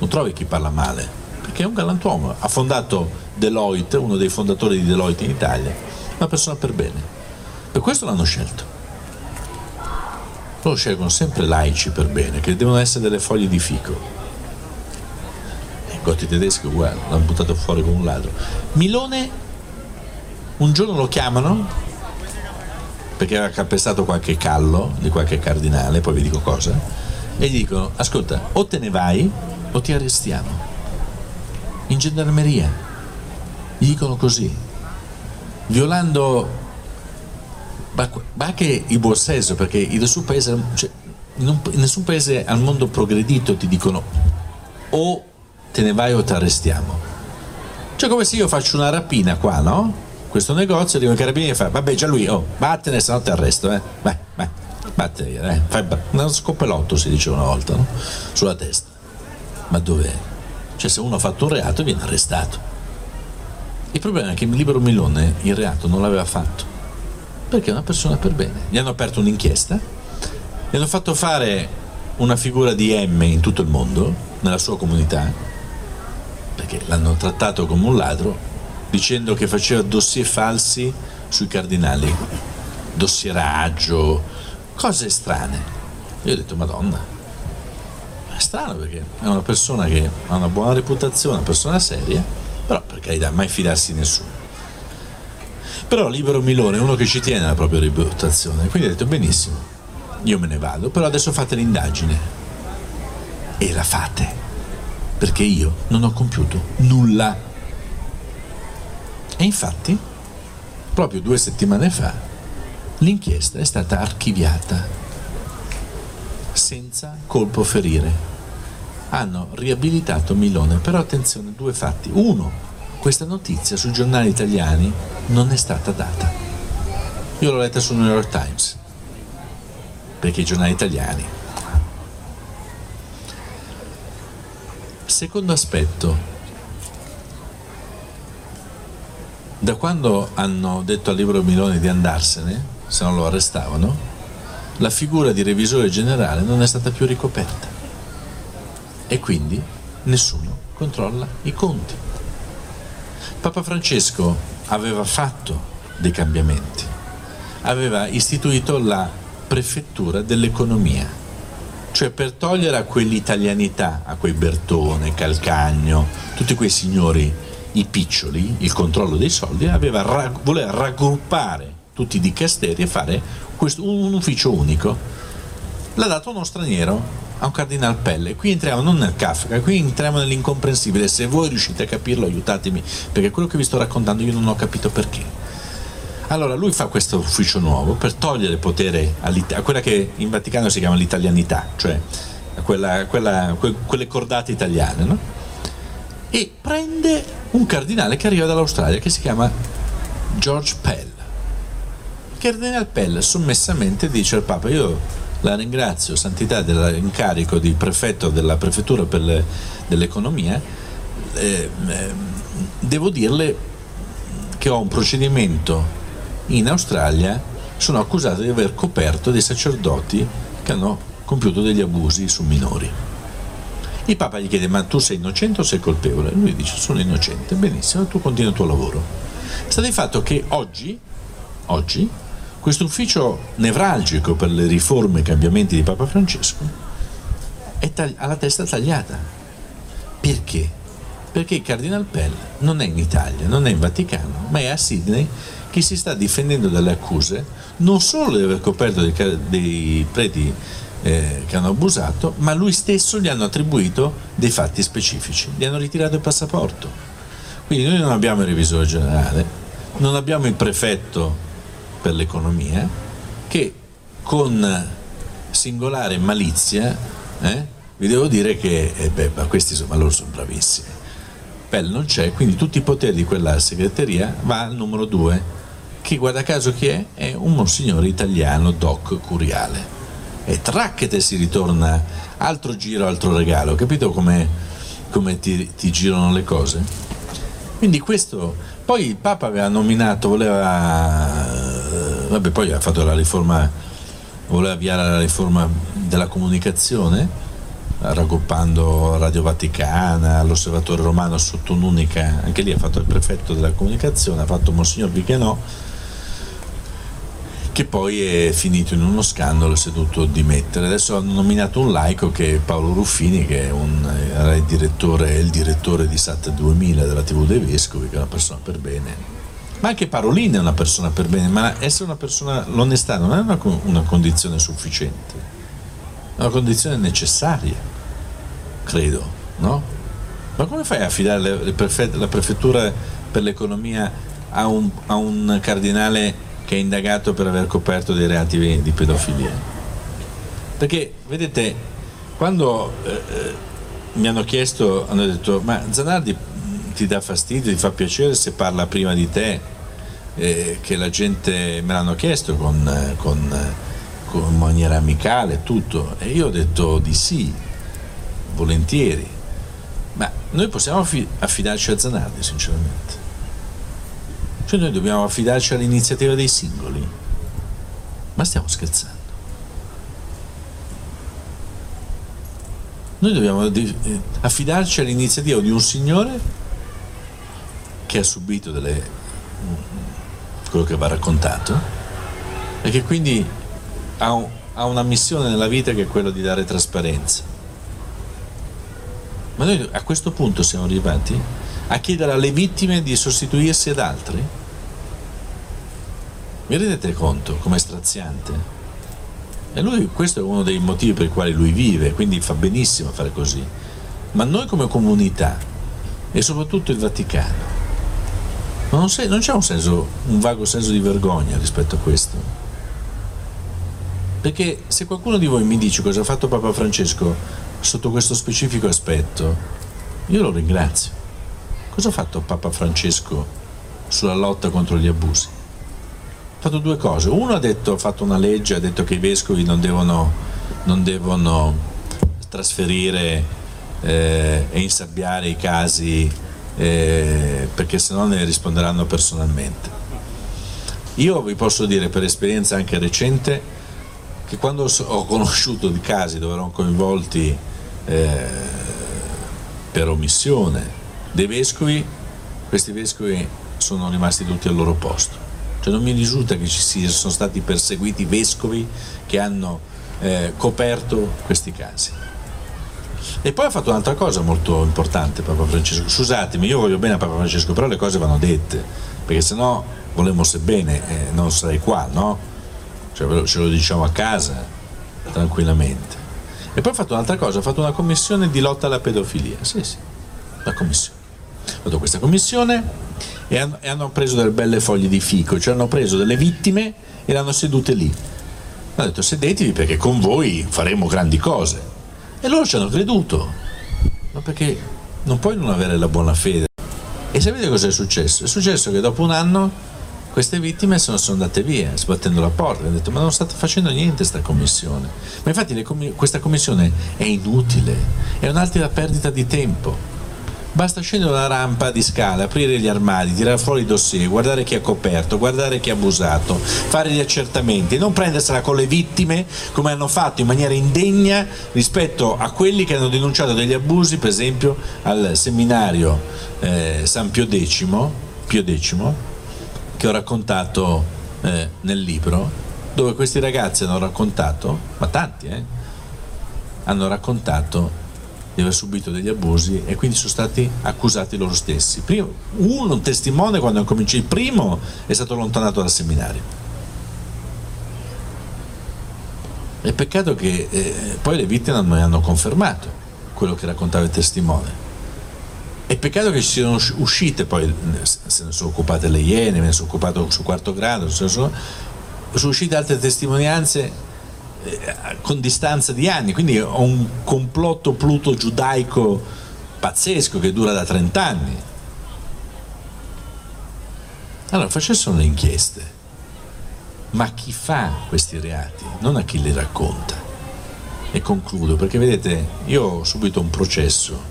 C: Non trovi chi parla male, perché è un galantuomo. Ha fondato Deloitte, uno dei fondatori di Deloitte in Italia, una persona per bene. Per questo l'hanno scelto loro scelgono sempre laici per bene, che devono essere delle foglie di fico. I gotti tedeschi uguali, l'hanno buttato fuori come un ladro. Milone, un giorno lo chiamano perché aveva calpestato qualche callo di qualche cardinale, poi vi dico cosa, e gli dicono, ascolta, o te ne vai o ti arrestiamo. In gendarmeria. Gli dicono così, violando ma, ma, anche il buon senso, perché in nessun, paese, cioè, in, un, in nessun paese al mondo progredito ti dicono o te ne vai o ti arrestiamo. Cioè come se io faccio una rapina qua, no? Questo negozio, dico ai carabinieri fa, vabbè già lui, oh, vattene se no ti arresto, eh. Vai, vai, vattene, eh. Fai uno scopelotto si dice una volta, no? Sulla testa. Ma dov'è? Cioè se uno ha fatto un reato viene arrestato. Il problema è che il libero Milone il reato non l'aveva fatto perché è una persona per bene. Gli hanno aperto un'inchiesta, gli hanno fatto fare una figura di M in tutto il mondo, nella sua comunità, perché l'hanno trattato come un ladro, dicendo che faceva dossier falsi sui cardinali, dossieraggio, cose strane. Io ho detto, Madonna, è strano perché è una persona che ha una buona reputazione, una persona seria, però per carità, mai fidarsi di nessuno. Però Libero Milone è uno che ci tiene alla propria reputazione, quindi ha detto benissimo, io me ne vado, però adesso fate l'indagine. E la fate, perché io non ho compiuto nulla. E infatti, proprio due settimane fa, l'inchiesta è stata archiviata, senza colpo ferire. Hanno riabilitato Milone, però attenzione, due fatti. Uno, questa notizia sui giornali italiani non è stata data. Io l'ho letta sul New York Times, perché i giornali italiani. Secondo aspetto, da quando hanno detto al libro Milone di andarsene, se non lo arrestavano, la figura di revisore generale non è stata più ricoperta e quindi nessuno controlla i conti. Papa Francesco aveva fatto dei cambiamenti, aveva istituito la prefettura dell'economia, cioè per togliere a quell'italianità, a quei Bertone, Calcagno, tutti quei signori, i piccioli, il controllo dei soldi, aveva, voleva raggruppare tutti i dicasteri e fare questo, un ufficio unico. L'ha dato uno straniero, a un cardinal Pelle. Qui entriamo non nel Kafka, qui entriamo nell'incomprensibile. Se voi riuscite a capirlo, aiutatemi, perché quello che vi sto raccontando io non ho capito perché. Allora lui fa questo ufficio nuovo per togliere potere a quella che in Vaticano si chiama l'italianità, cioè quella, quella, que, quelle cordate italiane, no? E prende un cardinale che arriva dall'Australia che si chiama George Pell. Il cardinale Pell sommessamente dice al Papa: Io la ringrazio, Santità, dell'incarico di prefetto della prefettura le, dell'economia. Eh, eh, devo dirle che ho un procedimento in Australia, sono accusato di aver coperto dei sacerdoti che hanno compiuto degli abusi su minori. Il Papa gli chiede: Ma tu sei innocente o sei colpevole? Lui dice: Sono innocente. Benissimo, tu continui il tuo lavoro. Sta di fatto che oggi, oggi questo ufficio nevralgico per le riforme e cambiamenti di Papa Francesco è tagli- ha la testa tagliata. Perché? Perché il Cardinal Pell non è in Italia, non è in Vaticano, ma è a Sydney che si sta difendendo dalle accuse non solo di aver coperto dei, dei preti eh, che hanno abusato, ma lui stesso gli hanno attribuito dei fatti specifici, gli hanno ritirato il passaporto. Quindi noi non abbiamo il revisore generale, non abbiamo il prefetto per l'economia che con singolare malizia eh, vi devo dire che eh, beh, questi insomma loro sono bravissimi. Pell non c'è, quindi tutti i poteri di quella segreteria va al numero due che guarda caso chi è? È un monsignore italiano, Doc Curiale. E tracchete si ritorna, altro giro, altro regalo, capito come, come ti, ti girano le cose? Quindi questo, poi il Papa aveva nominato, voleva, vabbè poi ha fatto la riforma, voleva avviare la riforma della comunicazione, raggruppando Radio Vaticana, l'Osservatore Romano sotto un'unica, anche lì ha fatto il prefetto della comunicazione, ha fatto Monsignor Bichenò, che poi è finito in uno scandalo e si è dovuto dimettere. Adesso hanno nominato un laico che è Paolo Ruffini, che un, era il direttore, il direttore di SAT 2000 della TV dei Vescovi, che è una persona per bene. Ma anche Parolin è una persona per bene, ma essere una persona, l'onestà non è una, una condizione sufficiente, è una condizione necessaria, credo, no? Ma come fai a affidare le, le prefet- la prefettura per l'economia a un, a un cardinale che è indagato per aver coperto dei reati di pedofilia. Perché, vedete, quando eh, eh, mi hanno chiesto, hanno detto, ma Zanardi ti dà fastidio, ti fa piacere se parla prima di te, eh, che la gente me l'hanno chiesto con, con, con maniera amicale, tutto. E io ho detto di sì, volentieri. Ma noi possiamo affidarci a Zanardi, sinceramente. Cioè noi dobbiamo affidarci all'iniziativa dei singoli. Ma stiamo scherzando. Noi dobbiamo eh, affidarci all'iniziativa di un signore che ha subito delle, quello che va raccontato e che quindi ha, un, ha una missione nella vita che è quella di dare trasparenza. Ma noi a questo punto siamo arrivati a chiedere alle vittime di sostituirsi ad altri? Vi rendete conto com'è straziante? E lui, questo è uno dei motivi per i quali lui vive, quindi fa benissimo a fare così. Ma noi come comunità, e soprattutto il Vaticano, non, sei, non c'è un, senso, un vago senso di vergogna rispetto a questo. Perché se qualcuno di voi mi dice cosa ha fatto Papa Francesco sotto questo specifico aspetto, io lo ringrazio. Cosa ha fatto Papa Francesco sulla lotta contro gli abusi? fatto due cose. Uno ha, detto, ha fatto una legge, ha detto che i vescovi non devono, non devono trasferire eh, e insabbiare i casi eh, perché sennò ne risponderanno personalmente. Io vi posso dire per esperienza anche recente che quando ho conosciuto di casi dove erano coinvolti eh, per omissione dei vescovi, questi vescovi sono rimasti tutti al loro posto cioè non mi risulta che ci siano stati perseguiti vescovi che hanno eh, coperto questi casi. E poi ha fatto un'altra cosa molto importante Papa Francesco. Scusatemi, io voglio bene a Papa Francesco, però le cose vanno dette, perché se no volemo bene eh, non sarei qua, no? Cioè ce lo diciamo a casa, tranquillamente. E poi ha fatto un'altra cosa, ha fatto una commissione di lotta alla pedofilia. Sì, sì, la commissione. Ha fatto questa commissione e hanno, e hanno preso delle belle foglie di fico, cioè hanno preso delle vittime e le hanno sedute lì. Hanno detto sedetevi perché con voi faremo grandi cose. E loro ci hanno creduto, ma perché non puoi non avere la buona fede. E sapete cosa è successo? È successo che dopo un anno queste vittime sono, sono andate via sbattendo la porta hanno detto ma non state facendo niente questa commissione ma infatti com- questa commissione è inutile è un'altra perdita di tempo Basta scendere una rampa di scala, aprire gli armadi, tirare fuori i dossier, guardare chi ha coperto, guardare chi ha abusato, fare gli accertamenti, non prendersela con le vittime come hanno fatto in maniera indegna rispetto a quelli che hanno denunciato degli abusi, per esempio al seminario eh, San Pio X, Pio X, che ho raccontato eh, nel libro, dove questi ragazzi hanno raccontato, ma tanti, eh, hanno raccontato di aver subito degli abusi e quindi sono stati accusati loro stessi. Prima, uno, un testimone, quando cominciato, il primo è stato allontanato dal seminario. È peccato che eh, poi le vittime non hanno confermato quello che raccontava il testimone. È peccato che ci siano uscite, poi se ne sono occupate le Iene, me ne sono occupato sul quarto grado, sono, sono uscite altre testimonianze con distanza di anni, quindi ho un complotto pluto giudaico pazzesco che dura da 30 anni. Allora facessero le inchieste, ma chi fa questi reati, non a chi li racconta. E concludo, perché vedete, io ho subito un processo,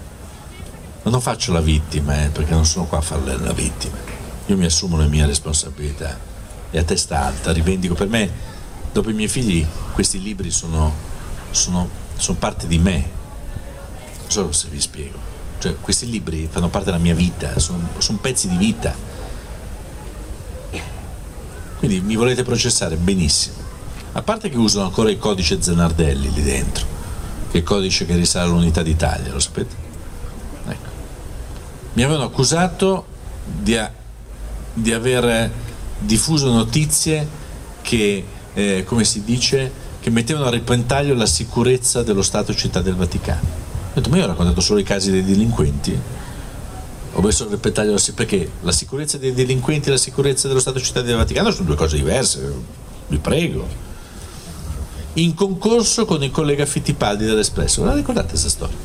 C: non faccio la vittima, eh, perché non sono qua a fare la vittima, io mi assumo le mie responsabilità. E a testa alta rivendico. Per me dopo i miei figli questi libri sono, sono, sono parte di me. Non so se vi spiego. Cioè, questi libri fanno parte della mia vita, sono, sono pezzi di vita. Quindi mi volete processare benissimo. A parte che usano ancora il codice Zanardelli lì dentro, che è il codice che risale all'unità d'Italia, lo sapete? Ecco. Mi avevano accusato di, a, di aver diffuso notizie che eh, come si dice, che mettevano a repentaglio la sicurezza dello Stato città del Vaticano. Ho detto, ma io ho raccontato solo i casi dei delinquenti. Ho messo a repentaglio perché la sicurezza dei delinquenti e la sicurezza dello Stato città del Vaticano sono due cose diverse, vi prego. In concorso con il collega Fittipaldi dell'Espresso, la ricordate questa storia?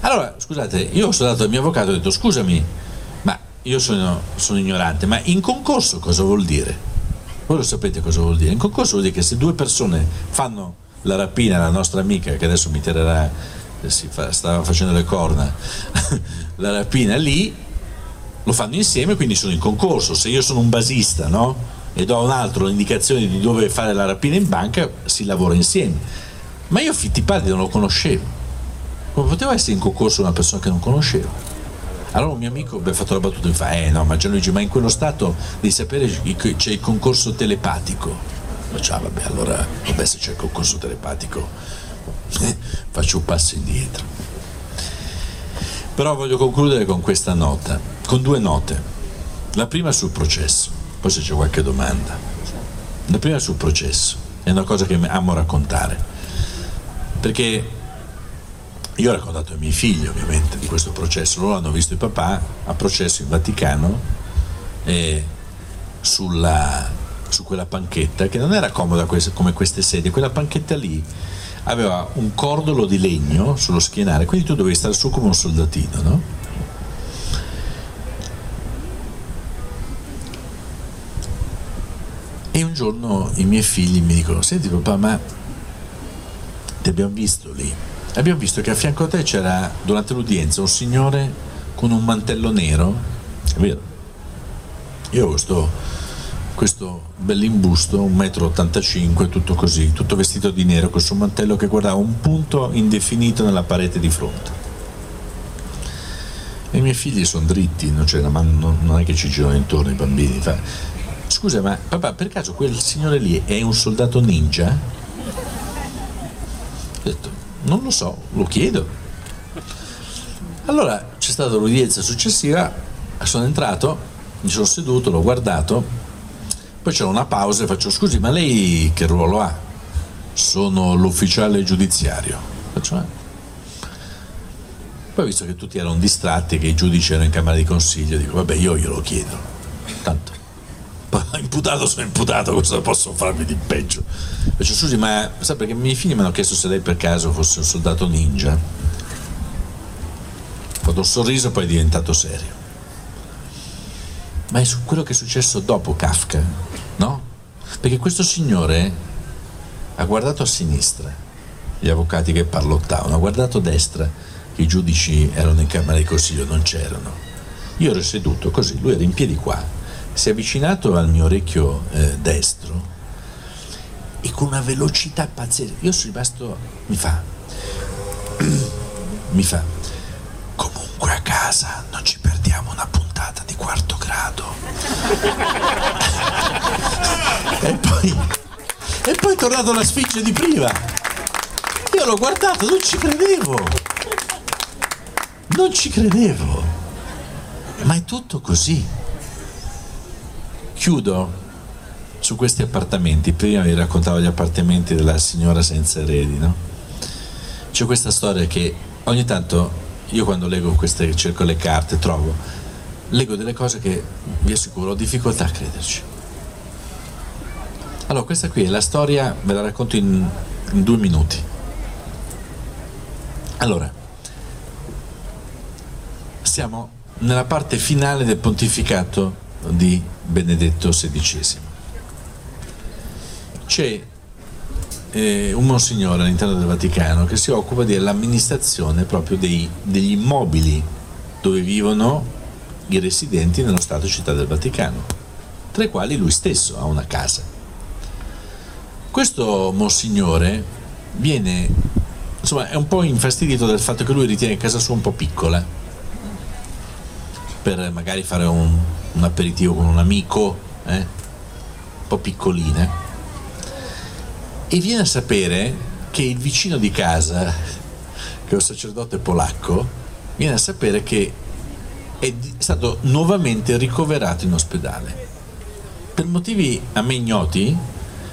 C: Allora, scusate, io sono andato al mio avvocato e ho detto, scusami, ma io sono, sono ignorante, ma in concorso cosa vuol dire? Voi lo sapete cosa vuol dire? In concorso vuol dire che se due persone fanno la rapina alla nostra amica, che adesso mi tirerà, si fa, stava facendo le corna, <laughs> la rapina lì, lo fanno insieme, quindi sono in concorso. Se io sono un basista, no? E do a un altro l'indicazione di dove fare la rapina in banca, si lavora insieme. Ma io Fittipaldi non lo conoscevo. Come poteva essere in concorso una persona che non conoscevo? Allora un mio amico mi ha fatto la battuta e mi fa, eh no, ma Gianluigi, ma in quello stato devi sapere c'è il concorso telepatico. Faccio, ah, vabbè, allora, vabbè, se c'è il concorso telepatico, faccio un passo indietro. Però voglio concludere con questa nota, con due note. La prima sul processo, poi se c'è qualche domanda. La prima sul processo, è una cosa che amo raccontare, perché io ho raccontato ai miei figli ovviamente di questo processo, loro hanno visto il papà a processo in Vaticano e sulla, su quella panchetta che non era comoda come queste sedie, quella panchetta lì aveva un cordolo di legno sullo schienale, quindi tu dovevi stare su come un soldatino, no? E un giorno i miei figli mi dicono, senti papà, ma ti abbiamo visto lì abbiamo visto che a fianco a te c'era durante l'udienza un signore con un mantello nero, è vero? Io ho questo, questo bell'imbusto, 1,85 m, tutto così, tutto vestito di nero, con il suo mantello che guardava un punto indefinito nella parete di fronte. E i miei figli sono dritti, non, non è che ci girano intorno i bambini. Fa, Scusa, ma papà, per caso quel signore lì è un soldato ninja? Ho detto, non lo so, lo chiedo. Allora c'è stata l'udienza successiva, sono entrato, mi sono seduto, l'ho guardato, poi c'era una pausa e faccio scusi, ma lei che ruolo ha? Sono l'ufficiale giudiziario. Faccio, eh. Poi visto che tutti erano distratti, che i giudici erano in camera di consiglio, dico vabbè io glielo chiedo. Tanto imputato sono imputato, cosa posso farmi di peggio? Faccio scusi, ma sa perché i miei figli mi hanno chiesto se lei per caso fosse un soldato ninja. Ho fatto un sorriso, poi è diventato serio. Ma è su quello che è successo dopo Kafka, no? Perché questo signore ha guardato a sinistra, gli avvocati che parlottavano, ha guardato a destra, i giudici erano in camera di consiglio, non c'erano. Io ero seduto così, lui era in piedi qua, si è avvicinato al mio orecchio eh, destro e con una velocità pazzesca, io sono rimasto, mi fa, <clears throat> mi fa, comunque a casa non ci perdiamo una puntata di quarto grado. <laughs> e poi, e poi è tornato la sfinge di prima. Io l'ho guardato, non ci credevo. Non ci credevo, ma è tutto così. Chiudo su questi appartamenti, prima vi raccontavo gli appartamenti della signora senza eredi, no? C'è questa storia che ogni tanto io quando leggo queste, cerco le carte, trovo, leggo delle cose che vi assicuro ho difficoltà a crederci. Allora, questa qui è la storia, ve la racconto in, in due minuti. Allora, siamo nella parte finale del pontificato di Benedetto XVI. C'è eh, un monsignore all'interno del Vaticano che si occupa dell'amministrazione proprio dei, degli immobili dove vivono i residenti nello Stato città del Vaticano, tra i quali lui stesso ha una casa. Questo monsignore viene, insomma, è un po' infastidito dal fatto che lui ritiene casa sua un po' piccola per magari fare un, un aperitivo con un amico, eh? un po' piccolina e viene a sapere che il vicino di casa, che è un sacerdote polacco, viene a sapere che è stato nuovamente ricoverato in ospedale. Per motivi a me ignoti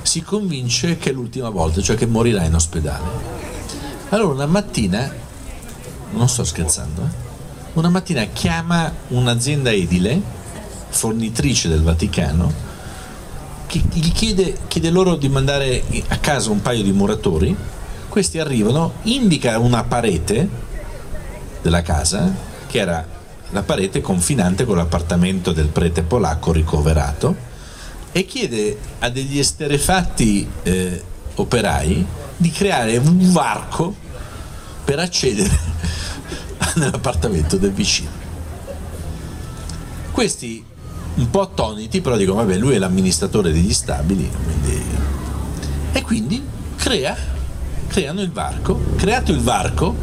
C: si convince che è l'ultima volta, cioè che morirà in ospedale. Allora una mattina, non sto scherzando, eh, una mattina chiama un'azienda edile, fornitrice del Vaticano, gli chiede, chiede loro di mandare a casa un paio di muratori, questi arrivano, indica una parete della casa, che era la parete confinante con l'appartamento del prete polacco ricoverato, e chiede a degli esterefatti eh, operai di creare un varco per accedere <laughs> nell'appartamento del vicino. Questi un po' attoniti, però dicono vabbè lui è l'amministratore degli stabili quindi... e quindi crea, creano il varco, creato il varco,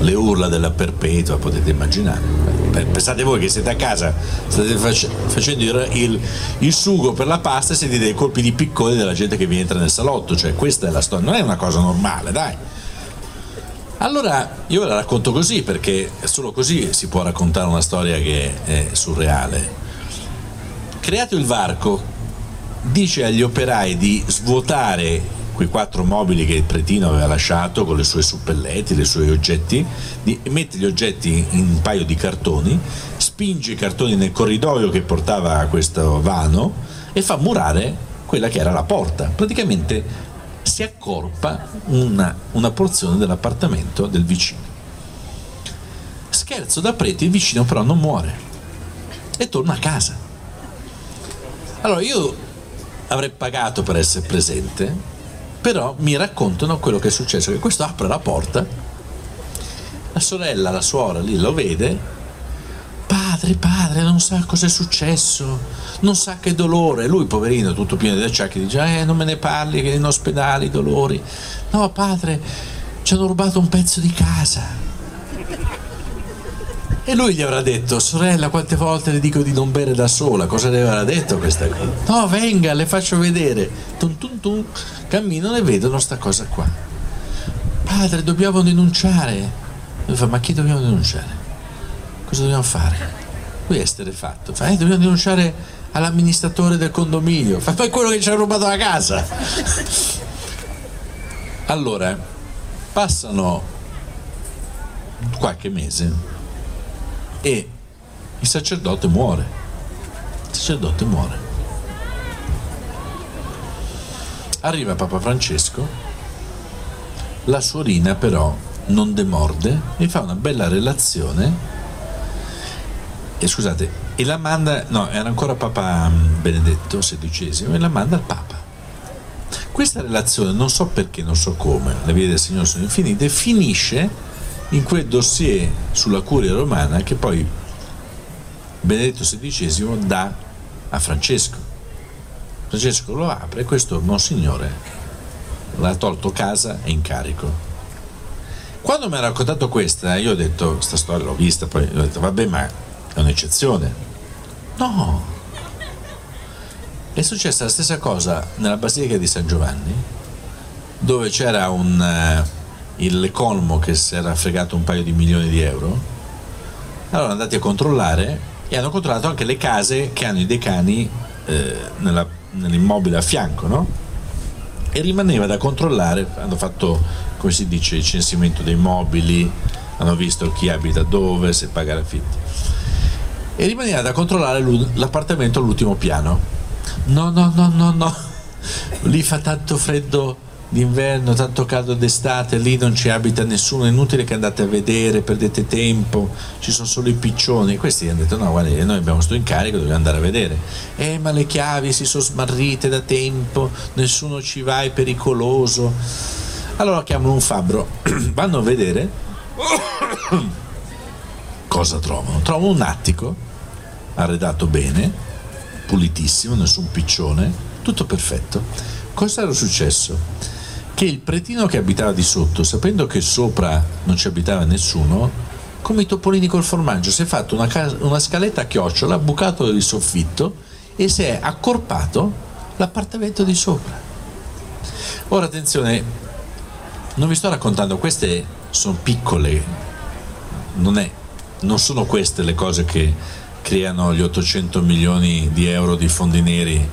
C: le urla della perpetua potete immaginare. Pensate voi che siete a casa, state facendo il, il, il, sugo per la pasta e sentite dei colpi di piccone della gente che vi entra nel salotto, cioè questa è la storia, non è una cosa normale, dai. Allora io ve la racconto così perché solo così si può raccontare una storia che è surreale creato il varco, dice agli operai di svuotare quei quattro mobili che il pretino aveva lasciato con le sue suppelletti, i suoi oggetti, di, mette gli oggetti in un paio di cartoni, spinge i cartoni nel corridoio che portava a questo vano e fa murare quella che era la porta. Praticamente si accorpa una, una porzione dell'appartamento del vicino. Scherzo da prete, il vicino però non muore e torna a casa. Allora io avrei pagato per essere presente, però mi raccontano quello che è successo, che questo apre la porta, la sorella, la suora lì lo vede, padre, padre, non sa cosa è successo, non sa che dolore, lui poverino tutto pieno di acciacchi dice, eh non me ne parli che in ospedale i dolori, no padre, ci hanno rubato un pezzo di casa e lui gli avrà detto, sorella, quante volte le dico di non bere da sola? Cosa le avrà detto questa cosa? No, venga, le faccio vedere. Tum, tum, tum. Camminano e vedono sta cosa qua. Padre, dobbiamo denunciare. Lui fa, ma chi dobbiamo denunciare? Cosa dobbiamo fare? Lui è esterefatto. Fa, eh, dobbiamo denunciare all'amministratore del condominio. Fa, è quello che ci ha rubato la casa. <laughs> allora, passano qualche mese e il sacerdote muore. Il sacerdote muore. Arriva Papa Francesco, la suorina però non demorde e fa una bella relazione. E scusate, e la manda, no, era ancora Papa mm, Benedetto XVI, e la manda al Papa. Questa relazione, non so perché, non so come, le vie del Signore sono infinite, finisce in quel dossier sulla curia romana che poi Benedetto XVI dà a Francesco. Francesco lo apre e questo Monsignore l'ha tolto casa e incarico. Quando mi ha raccontato questa, io ho detto, questa storia l'ho vista, poi ho detto, vabbè, ma è un'eccezione. No, è successa la stessa cosa nella Basilica di San Giovanni, dove c'era un, l'economo che si era fregato un paio di milioni di euro. Allora andati a controllare e hanno controllato anche le case che hanno i decani eh, nella, nell'immobile a fianco, no? E rimaneva da controllare, hanno fatto, come si dice, il censimento dei mobili, hanno visto chi abita dove, se paga l'affitto. E rimaneva da controllare l'appartamento all'ultimo piano. No, no, no, no, no. Lì fa tanto freddo d'inverno, tanto caldo d'estate, lì non ci abita nessuno, è inutile che andate a vedere, perdete tempo, ci sono solo i piccioni. Questi hanno detto no, guarda, noi abbiamo questo incarico, dobbiamo andare a vedere. Eh, ma le chiavi si sono smarrite da tempo, nessuno ci va, è pericoloso. Allora chiamano un fabbro, <clears throat> vanno a vedere <coughs> cosa trovano. Trovano un attico arredato bene, pulitissimo, nessun piccione, tutto perfetto. Cosa era successo? Che il pretino che abitava di sotto, sapendo che sopra non ci abitava nessuno, come i topolini col formaggio, si è fatto una, cas- una scaletta a chiocciola, ha bucato il soffitto e si è accorpato l'appartamento di sopra. Ora attenzione, non vi sto raccontando, queste sono piccole, non, è, non sono queste le cose che creano gli 800 milioni di euro di fondi neri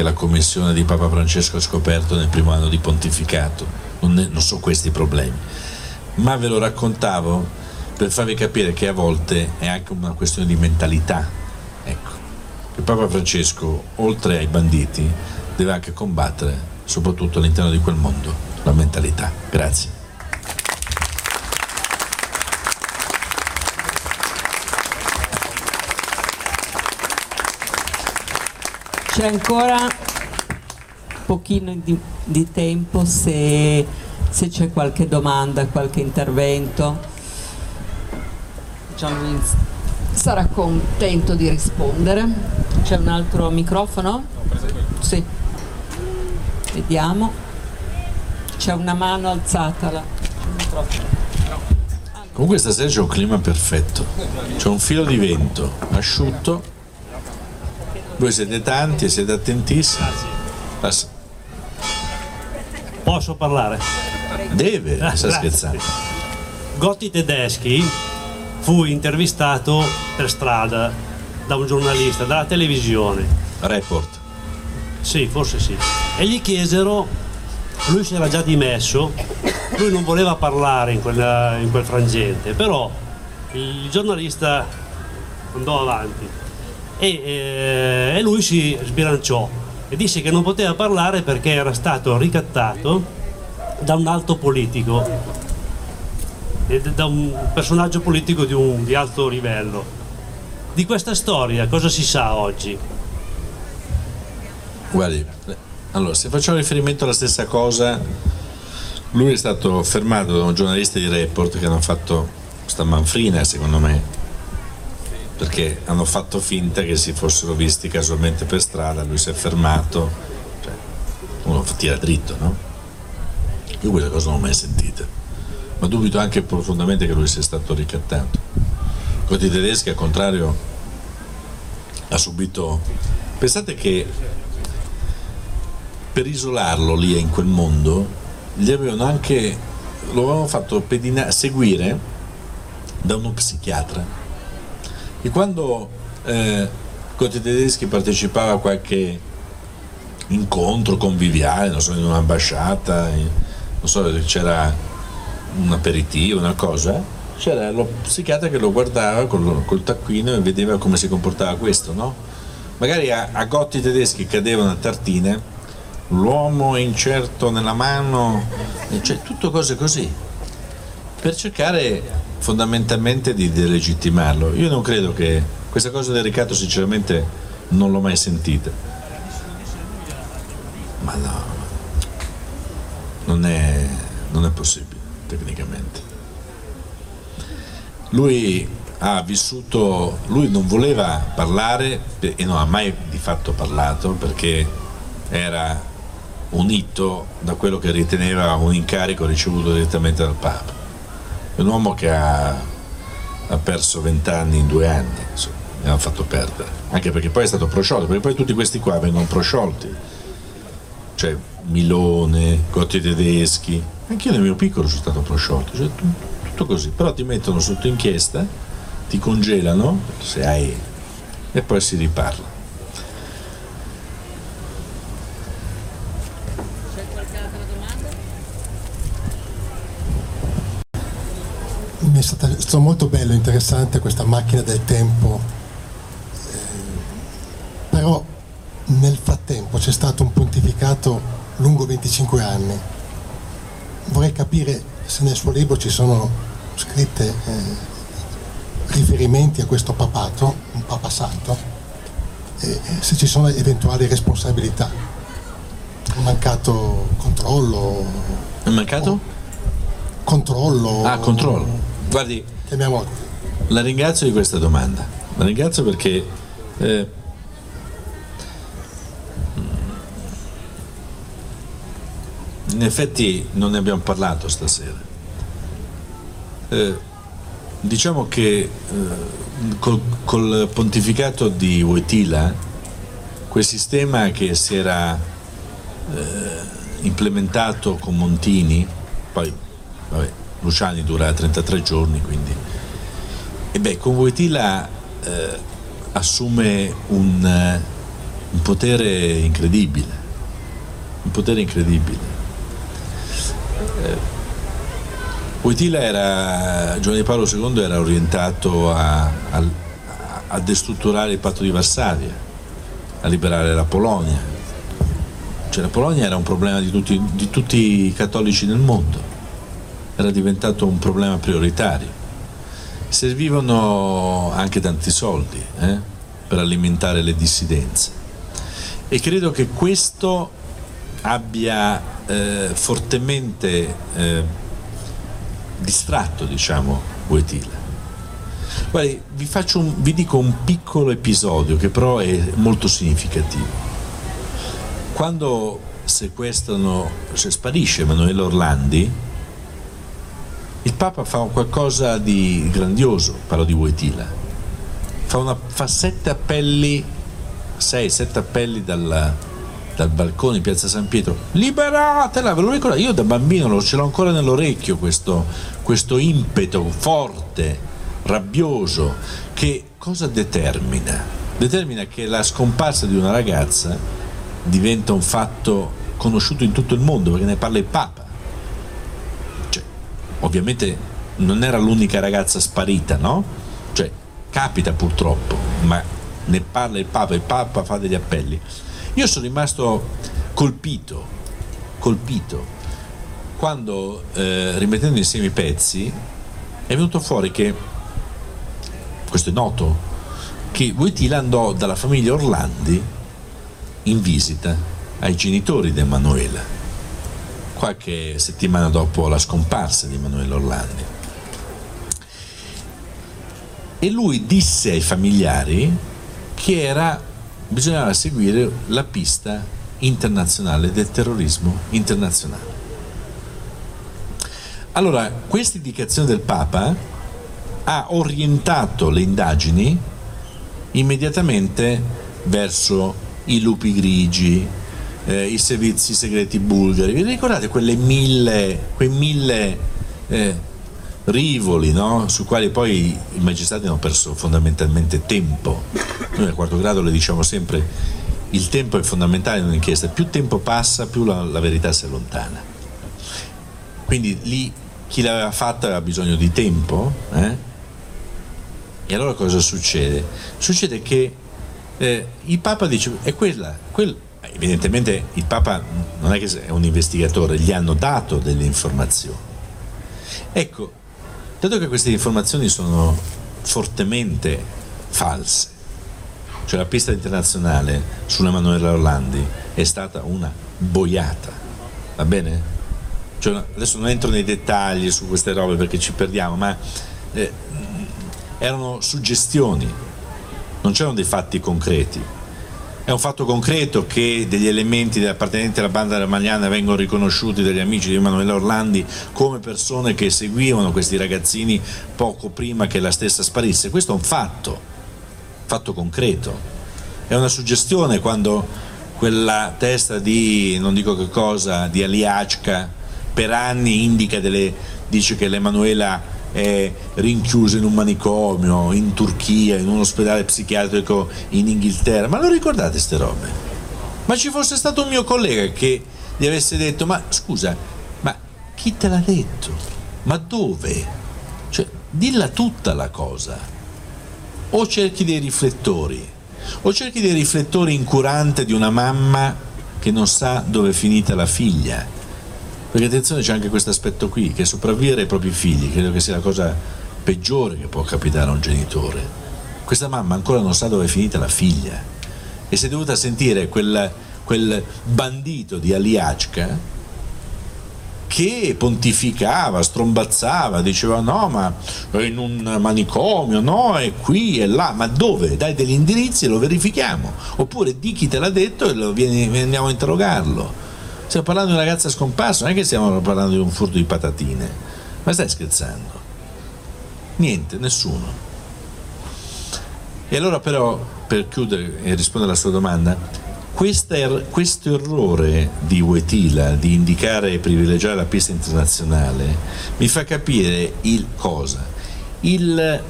C: che la commissione di Papa Francesco ha scoperto nel primo anno di pontificato. Non, ne, non sono questi problemi. Ma ve lo raccontavo per farvi capire che a volte è anche una questione di mentalità. Ecco, il Papa Francesco, oltre ai banditi, deve anche combattere, soprattutto all'interno di quel mondo, la mentalità. Grazie.
A: C'è ancora un pochino di, di tempo se, se, c'è qualche domanda, qualche intervento. Gianluigi sarà contento di rispondere. C'è un altro microfono? Sì. Vediamo. C'è una mano alzata là.
C: Comunque stasera c'è un clima perfetto, c'è un filo di vento asciutto voi siete tanti e siete attentissimi. Passa.
D: Posso parlare?
C: Deve, ah, sta scherzando.
D: Gotti Tedeschi fu intervistato per strada da un giornalista della televisione.
C: Report.
D: Sì, forse sì. E gli chiesero, lui si era già dimesso, lui non voleva parlare in, quella, in quel frangente, però il giornalista andò avanti e, eh, e lui si sbilanciò e disse che non poteva parlare perché era stato ricattato da un alto politico, da un personaggio politico di, un, di alto livello. Di questa storia cosa si sa oggi?
C: Guardi, allora se facciamo riferimento alla stessa cosa, lui è stato fermato da un giornalista di Report che hanno fatto questa manfrina secondo me perché hanno fatto finta che si fossero visti casualmente per strada, lui si è fermato, cioè, uno tira dritto, no? Io questa cosa non l'ho mai sentita, ma dubito anche profondamente che lui sia stato ricattato. Con i tedeschi, al contrario, ha subito... Pensate che per isolarlo lì in quel mondo, gli avevano anche, lo avevano fatto pedina- seguire da uno psichiatra e quando eh, Cotti Tedeschi partecipava a qualche incontro conviviale, non so, in un'ambasciata, non so, c'era un aperitivo, una cosa, c'era lo psichiatra che lo guardava col, col taccuino e vedeva come si comportava questo, no? Magari a, a Gotti tedeschi cadevano a tartine, l'uomo incerto nella mano, cioè tutto cose così, per cercare fondamentalmente di delegittimarlo. Io non credo che questa cosa del ricatto sinceramente non l'ho mai sentita. Ma no, non è, non è possibile tecnicamente. Lui ha vissuto, lui non voleva parlare e non ha mai di fatto parlato perché era unito da quello che riteneva un incarico ricevuto direttamente dal Papa è un uomo che ha, ha perso vent'anni in due anni, insomma, mi hanno fatto perdere, anche perché poi è stato prosciolto, perché poi tutti questi qua vengono prosciolti, cioè Milone, Gotti tedeschi, Anch'io nel mio piccolo sono stato prosciolto, cioè, tutto così, però ti mettono sotto inchiesta, ti congelano, se hai, e poi si riparla.
E: C'è qualche altra domanda?
F: È stato molto bello, interessante questa macchina del tempo, Eh, però nel frattempo c'è stato un pontificato lungo 25 anni. Vorrei capire se nel suo libro ci sono scritte eh, riferimenti a questo papato, un papa santo, e se ci sono eventuali responsabilità. Mancato controllo,
C: mancato?
F: controllo.
C: Ah, controllo. Guardi, La ringrazio di questa domanda. La ringrazio perché eh, in effetti non ne abbiamo parlato stasera. Eh, diciamo che eh, col, col pontificato di Wojtyla, quel sistema che si era eh, implementato con Montini, poi vabbè, Luciani dura 33 giorni, quindi e beh, con Wojtyla eh, assume un, eh, un potere incredibile, un potere incredibile. Eh, Wojtyla era, Giovanni Paolo II era orientato a, a, a destrutturare il patto di Varsavia, a liberare la Polonia. Cioè la Polonia era un problema di tutti, di tutti i cattolici nel mondo, era diventato un problema prioritario. Servivano anche tanti soldi eh, per alimentare le dissidenze. E credo che questo abbia eh, fortemente eh, distratto diciamo Wojtyla Guardi, vi, un, vi dico un piccolo episodio che però è molto significativo. Quando sequestrano se sparisce Emanuele Orlandi il Papa fa qualcosa di grandioso, parlo di Wojtyla, fa, una, fa sette appelli, sei, sette appelli dal, dal balcone in piazza San Pietro, liberatela, ve lo ricordo, io da bambino lo, ce l'ho ancora nell'orecchio questo, questo impeto forte, rabbioso, che cosa determina? Determina che la scomparsa di una ragazza diventa un fatto conosciuto in tutto il mondo perché ne parla il Papa ovviamente non era l'unica ragazza sparita, no? Cioè, capita purtroppo, ma ne parla il Papa, il Papa fa degli appelli. Io sono rimasto colpito, colpito, quando eh, rimettendo insieme i pezzi è venuto fuori che, questo è noto, che Wojtyla andò dalla famiglia Orlandi in visita ai genitori di Emanuela qualche settimana dopo la scomparsa di Emanuele Orlandi. E lui disse ai familiari che era, bisognava seguire la pista internazionale del terrorismo internazionale. Allora, questa indicazione del Papa ha orientato le indagini immediatamente verso i lupi grigi, eh, i servizi segreti bulgari. Vi ricordate quelle mille, quei mille eh, rivoli no? su quali poi i magistrati hanno perso fondamentalmente tempo? Noi al quarto grado le diciamo sempre il tempo è fondamentale in un'inchiesta, più tempo passa più la, la verità si allontana. Quindi lì chi l'aveva fatta aveva bisogno di tempo. Eh? E allora cosa succede? Succede che eh, il Papa dice, è quella, quella evidentemente il Papa non è che è un investigatore, gli hanno dato delle informazioni. Ecco, dato che queste informazioni sono fortemente false, cioè la pista internazionale sull'Emanuele Orlandi è stata una boiata, va bene? Cioè, adesso non entro nei dettagli su queste robe perché ci perdiamo, ma eh, erano suggestioni, non c'erano dei fatti concreti. È un fatto concreto che degli elementi appartenenti alla banda ramagliana vengono riconosciuti dagli amici di Emanuele Orlandi come persone che seguivano questi ragazzini poco prima che la stessa sparisse. Questo è un fatto, fatto concreto. È una suggestione quando quella testa di, non dico che cosa, di Aliachka per anni indica delle, dice che l'Emanuela è rinchiusa in un manicomio in Turchia, in un ospedale psichiatrico in Inghilterra. Ma lo ricordate queste robe? Ma ci fosse stato un mio collega che gli avesse detto: Ma scusa, ma chi te l'ha detto? Ma dove? Cioè, dilla tutta la cosa. O cerchi dei riflettori, o cerchi dei riflettori incurante di una mamma che non sa dove è finita la figlia perché attenzione c'è anche questo aspetto qui, che sopravvivere ai propri figli credo che sia la cosa peggiore che può capitare a un genitore. Questa mamma ancora non sa dove è finita la figlia e si è dovuta sentire quel, quel bandito di Aliachka che pontificava, strombazzava, diceva no ma è in un manicomio, no è qui e là, ma dove? Dai degli indirizzi e lo verifichiamo, oppure di chi te l'ha detto e vieni, andiamo a interrogarlo. Stiamo parlando di una ragazza scomparsa, non è che stiamo parlando di un furto di patatine. Ma stai scherzando? Niente, nessuno. E allora però, per chiudere e rispondere alla sua domanda, er, questo errore di Wetila di indicare e privilegiare la pista internazionale mi fa capire il cosa? Il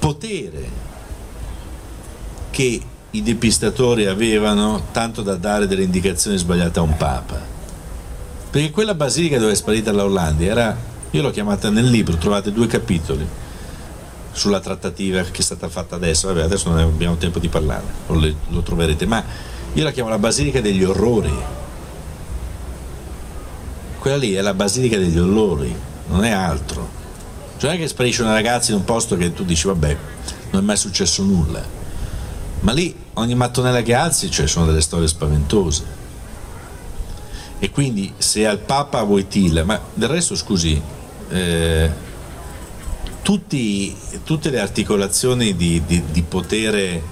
C: potere che i depistatori avevano tanto da dare delle indicazioni sbagliate a un papa. Perché quella basilica dove è sparita l'Orlandia era, io l'ho chiamata nel libro, trovate due capitoli sulla trattativa che è stata fatta adesso, vabbè adesso non abbiamo tempo di parlare, lo, lo troverete, ma io la chiamo la basilica degli orrori. Quella lì è la basilica degli orrori, non è altro. Cioè che sparisce una ragazza in un posto che tu dici vabbè, non è mai successo nulla ma lì ogni mattonella che alzi cioè, sono delle storie spaventose. E quindi se al Papa Wojtyla, ma del resto scusi, eh, tutti, tutte le articolazioni di, di, di potere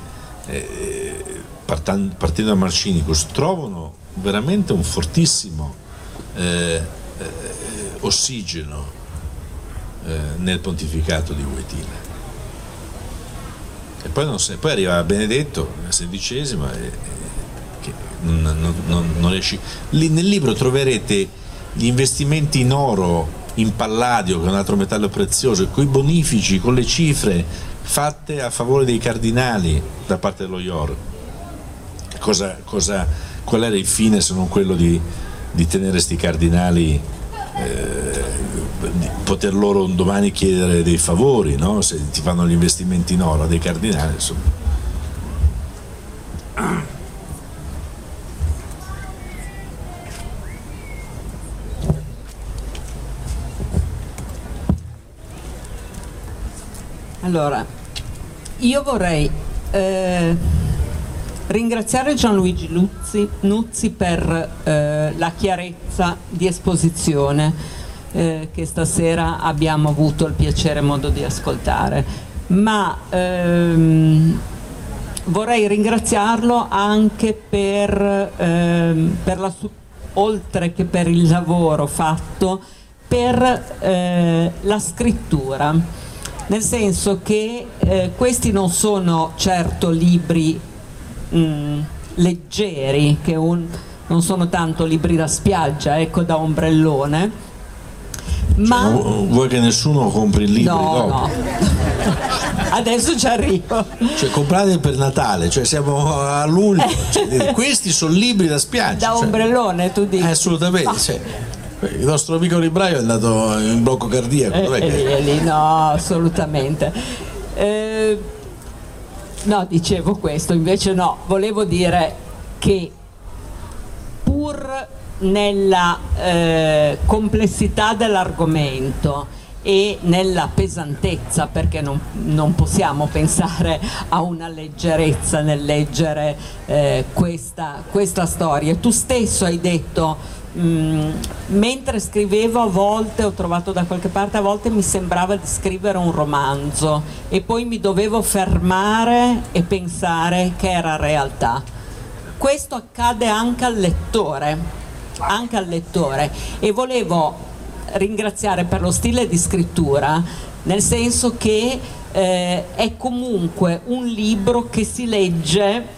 C: eh, partendo, da Marcinicus trovano veramente un fortissimo eh, eh ossigeno eh, nel pontificato di Wojtyla. E poi, non se, poi arriva Benedetto, la sedicesima, e, che non, non, non, non riesci. Lì, nel libro troverete gli investimenti in oro, in palladio, che è un altro metallo prezioso, con i bonifici, con le cifre fatte a favore dei cardinali da parte dello IOR. Cosa, cosa, qual era il fine se non quello di, di tenere questi cardinali eh, poter loro un domani chiedere dei favori, no? se ti fanno gli investimenti in oro dei cardinali. Insomma.
A: Allora, io vorrei eh, ringraziare Gianluigi Luzzi, Nuzzi per eh, la chiarezza di esposizione eh, che stasera abbiamo avuto il piacere e modo di ascoltare. Ma ehm, vorrei ringraziarlo anche per, ehm, per la, oltre che per il lavoro fatto, per eh, la scrittura, nel senso che eh, questi non sono certo libri mh, mm, leggeri, che un, non sono tanto libri da spiaggia, ecco da ombrellone, ma...
C: Cioè, vuoi che nessuno compri il libro?
A: No, no. <laughs> Adesso ci arrivo.
C: Cioè, comprate per Natale, cioè siamo a luglio. Cioè, <laughs> questi sono libri da spiaggia.
A: Da
C: cioè.
A: ombrellone, tu dici.
C: assolutamente. Ah. Cioè, il nostro amico libraio è andato in blocco cardiaco.
A: Eh, che... Eh, lì, no, assolutamente. Eh, no, dicevo questo, invece no, volevo dire che nella eh, complessità dell'argomento e nella pesantezza, perché non, non, possiamo pensare a una leggerezza nel leggere eh, questa, questa, storia. Tu stesso hai detto, mh, mm, mentre scrivevo a volte, ho trovato da qualche parte, a volte mi sembrava di scrivere un romanzo e poi mi dovevo fermare e pensare che era realtà. Questo accade anche al lettore anche al lettore e volevo ringraziare per lo stile di scrittura nel senso che eh, è comunque un libro che si legge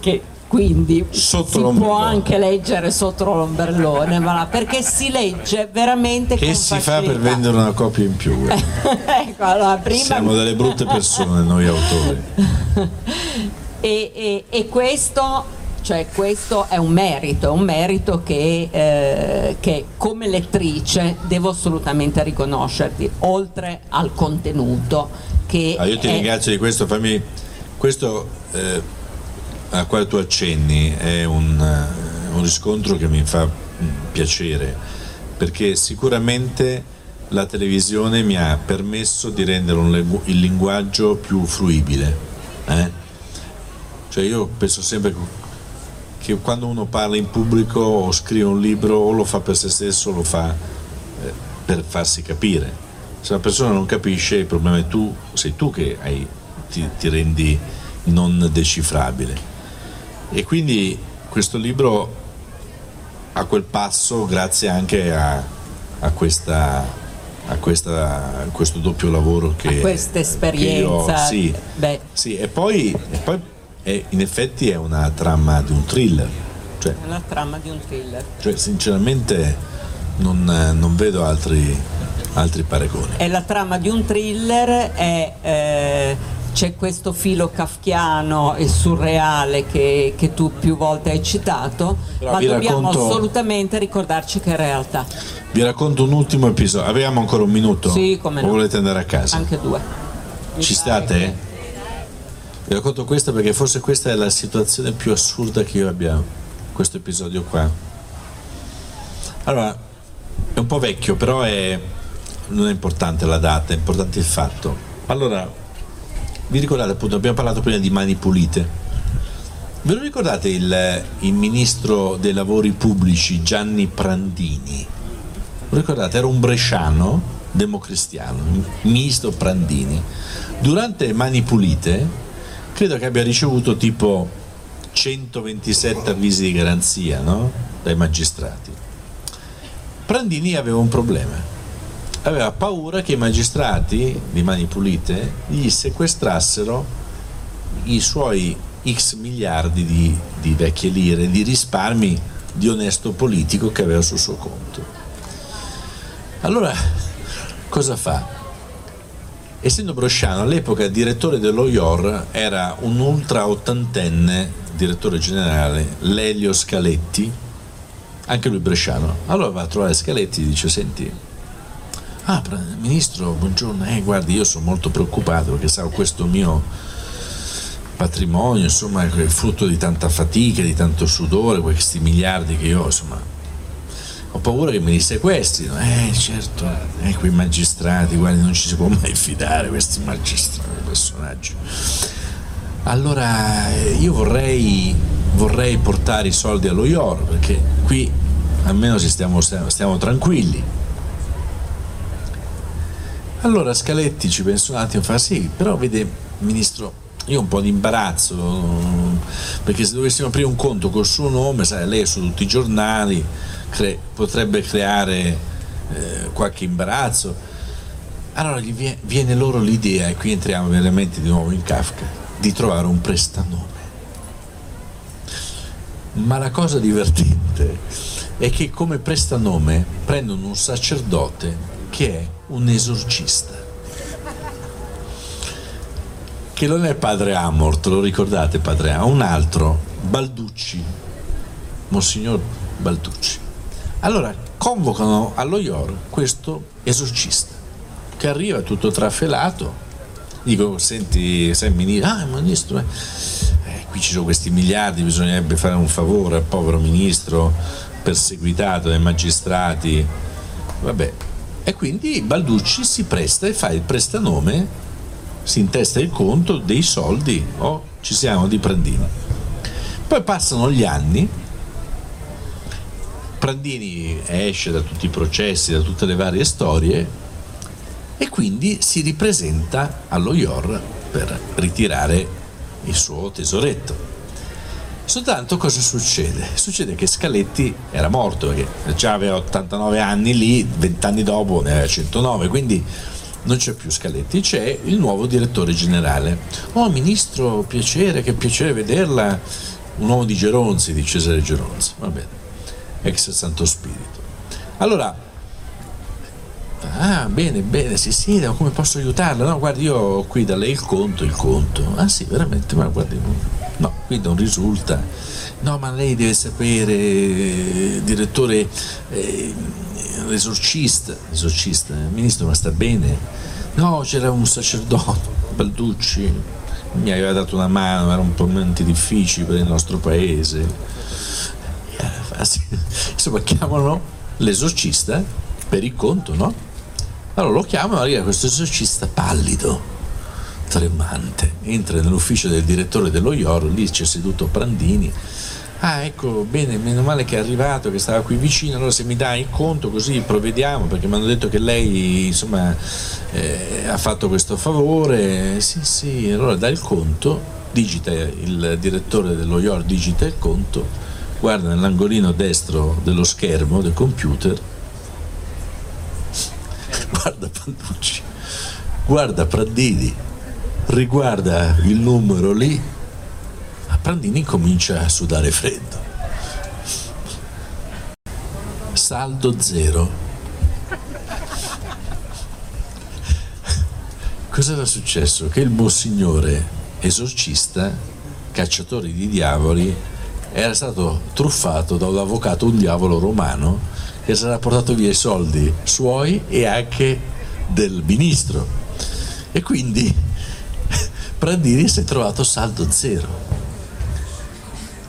A: che quindi
C: Sotto
A: si può anche leggere sotto l'ombrellone, voilà, perché si legge veramente
C: Che si fa per
A: facilità.
C: vendere una copia in più? guarda. <laughs>
A: ecco, allora, prima
C: Siamo delle brutte persone noi autori. <laughs>
A: E, e- e questo, cioè, questo è un merito, è un merito che, eh, che come lettrice devo assolutamente riconoscerti, oltre al contenuto che
C: Ah, io ti
A: è-
C: ringrazio di questo, fammi questo eh, a quale tu accenni è un, eh, un riscontro che mi fa mm, piacere perché sicuramente la televisione mi ha permesso di rendere lingu- il linguaggio più fruibile. eh? Cioè io penso sempre che quando uno parla in pubblico o scrive un libro o lo fa per se stesso o lo fa eh, per farsi capire. Se la persona non capisce il problema è tu, sei tu che hai- ti, ti rendi non decifrabile. E quindi questo libro ha quel passo grazie anche a, a questa, a questa- a questo doppio lavoro che
A: a questa esperienza.
C: che io- sì,
A: Beh,
C: sì, e poi, e poi è- in effetti è una trama di un thriller. Cioè,
A: è la trama di un thriller.
C: cioè, sinceramente non, non vedo altri, altri paragoni.
A: È la trama di un thriller, è, eh, c'è questo filo kafkiano e surreale che, che tu più volte hai citato,
C: Però
A: ma dobbiamo
C: racconto-
A: assolutamente ricordarci che è realtà.
C: Vi racconto un ultimo episodio. Abbiamo ancora un minuto?
A: Sì, come no.
C: O volete andare a casa?
A: Anche due. Mi
C: Ci state?
A: che-
C: Vi racconto questa perché forse questa è la situazione più assurda che io abbia questo episodio qua. Allora, è un po' vecchio, però è, non è importante la data, è importante il fatto. Allora, vi ricordate appunto, abbiamo parlato prima di mani pulite. Ve lo ricordate il, il ministro dei lavori pubblici Gianni Prandini? Lo ricordate? Era un bresciano democristiano, ministro Prandini. Durante Mani Pulite credo che abbia ricevuto tipo 127 avvisi di garanzia no? dai magistrati. Prandini aveva un problema. Aveva paura che i magistrati di Mani Pulite gli sequestrassero i suoi x miliardi di, di vecchie lire, di risparmi di onesto politico che aveva sul suo conto. Allora, cosa fa? Essendo Brosciano, all'epoca direttore dello IOR era un ultra ottantenne direttore generale, Lelio Scaletti, anche lui bresciano. Allora va a trovare Scaletti e dice, senti, ah, ministro, buongiorno, eh, guardi, io sono molto preoccupato perché sa, questo mio patrimonio, insomma, frutto di tanta fatica, di tanto sudore, questi miliardi che io, insomma, ho paura che me li sequestrino. Eh, certo, eh, quei magistrati, guardi, non ci si può mai fidare, questi magistrati, personaggi. Allora, eh, io vorrei, vorrei portare i soldi allo IOR, perché qui almeno ci stiamo, stiamo, tranquilli. Allora Scaletti ci pensa un attimo fa sì, però vede, ministro, io un po' di imbarazzo, perché se dovessimo aprire un conto col suo nome, sai, lei è su tutti i giornali, cre- potrebbe creare eh, qualche imbarazzo. Allora gli vie- viene loro l'idea, e qui entriamo veramente di nuovo in Kafka, di trovare un prestanome. Ma la cosa divertente è che come prestanome prendono un sacerdote che è un esorcista. Che non è padre Amort, lo ricordate padre Amort, un altro, Balducci, Monsignor Balducci. Allora convocano allo IOR questo esorcista che arriva tutto trafelato. Dico, senti, sei ministro? Ah, ministro, eh. Eh, qui ci sono questi miliardi, bisognerebbe fare un favore al povero ministro perseguitato dai magistrati. Vabbè. E quindi Balducci si presta e fa il prestanome, si intesta il conto dei soldi, oh, ci siamo di Prandini. Poi passano gli anni, Prandini esce da tutti i processi, da tutte le varie storie e quindi si ripresenta allo IOR per ritirare il suo tesoretto. Soltanto cosa succede? Succede che Scaletti era morto perché già aveva 89 anni lì, 20 anni dopo ne aveva 109, quindi non c'è più Scaletti, c'è il nuovo direttore generale. Oh ministro, piacere, che piacere vederla. un uomo di Geronzi, di Cesare Geronzi, va bene, ex Santo Spirito. Allora, ah bene, bene, sì sì, ma come posso aiutarla? No, guardi, io ho qui da lei il conto, il conto. Ah sì, veramente, ma guardi, no, qui non risulta. No, ma lei deve sapere, direttore, eh, l'esorcista, l'esorcista, il ministro ma sta bene? No, c'era un sacerdote, Balducci, mi aveva dato una mano, erano momenti difficili per il nostro paese. Insomma, chiamano l'esorcista per il conto, no? Allora lo chiamano, arriva questo esorcista pallido, tremante, entra nell'ufficio del direttore dello IOR, lì c'è seduto Prandini. Ah, ecco, bene, meno male che è arrivato, che stava qui vicino, allora se mi dai il conto così provvediamo, perché mi hanno detto che lei, insomma, eh, ha fatto questo favore. Sì, sì, allora dai il conto, digita il direttore dello IOR, digita il conto, guarda nell'angolino destro dello schermo del computer, guarda Panducci, guarda Prandini, riguarda il numero lì, Prandini comincia a sudare freddo. Saldo zero. Cosa era successo? Che il monsignore esorcista, cacciatore di diavoli, era stato truffato da un avvocato, un diavolo romano, che si era portato via i soldi suoi e anche del ministro. E quindi Prandini si è trovato saldo zero.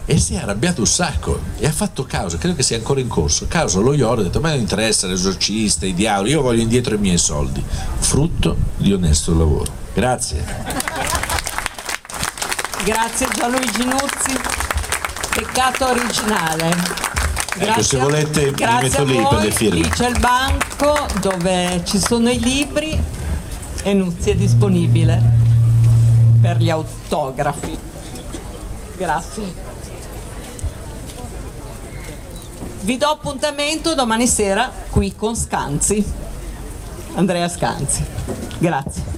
C: E si è arrabbiato un sacco e ha fatto causa, credo che sia ancora in corso, causa lo Ioro, ha detto ma non interessa l'esorcista, i diavoli, io voglio indietro i miei soldi, frutto di onesto lavoro. Grazie.
A: Grazie Gianluigi Nuzzi, peccato originale.
C: Ecco, se volete, mi
A: grazie
C: metto
A: a
C: lì per le firme.
A: Lì c'è il banco dove ci sono i libri e Nuzzi è disponibile per gli autografi. Grazie. Vi do appuntamento domani sera qui con Scanzi, Andrea Scanzi. Grazie.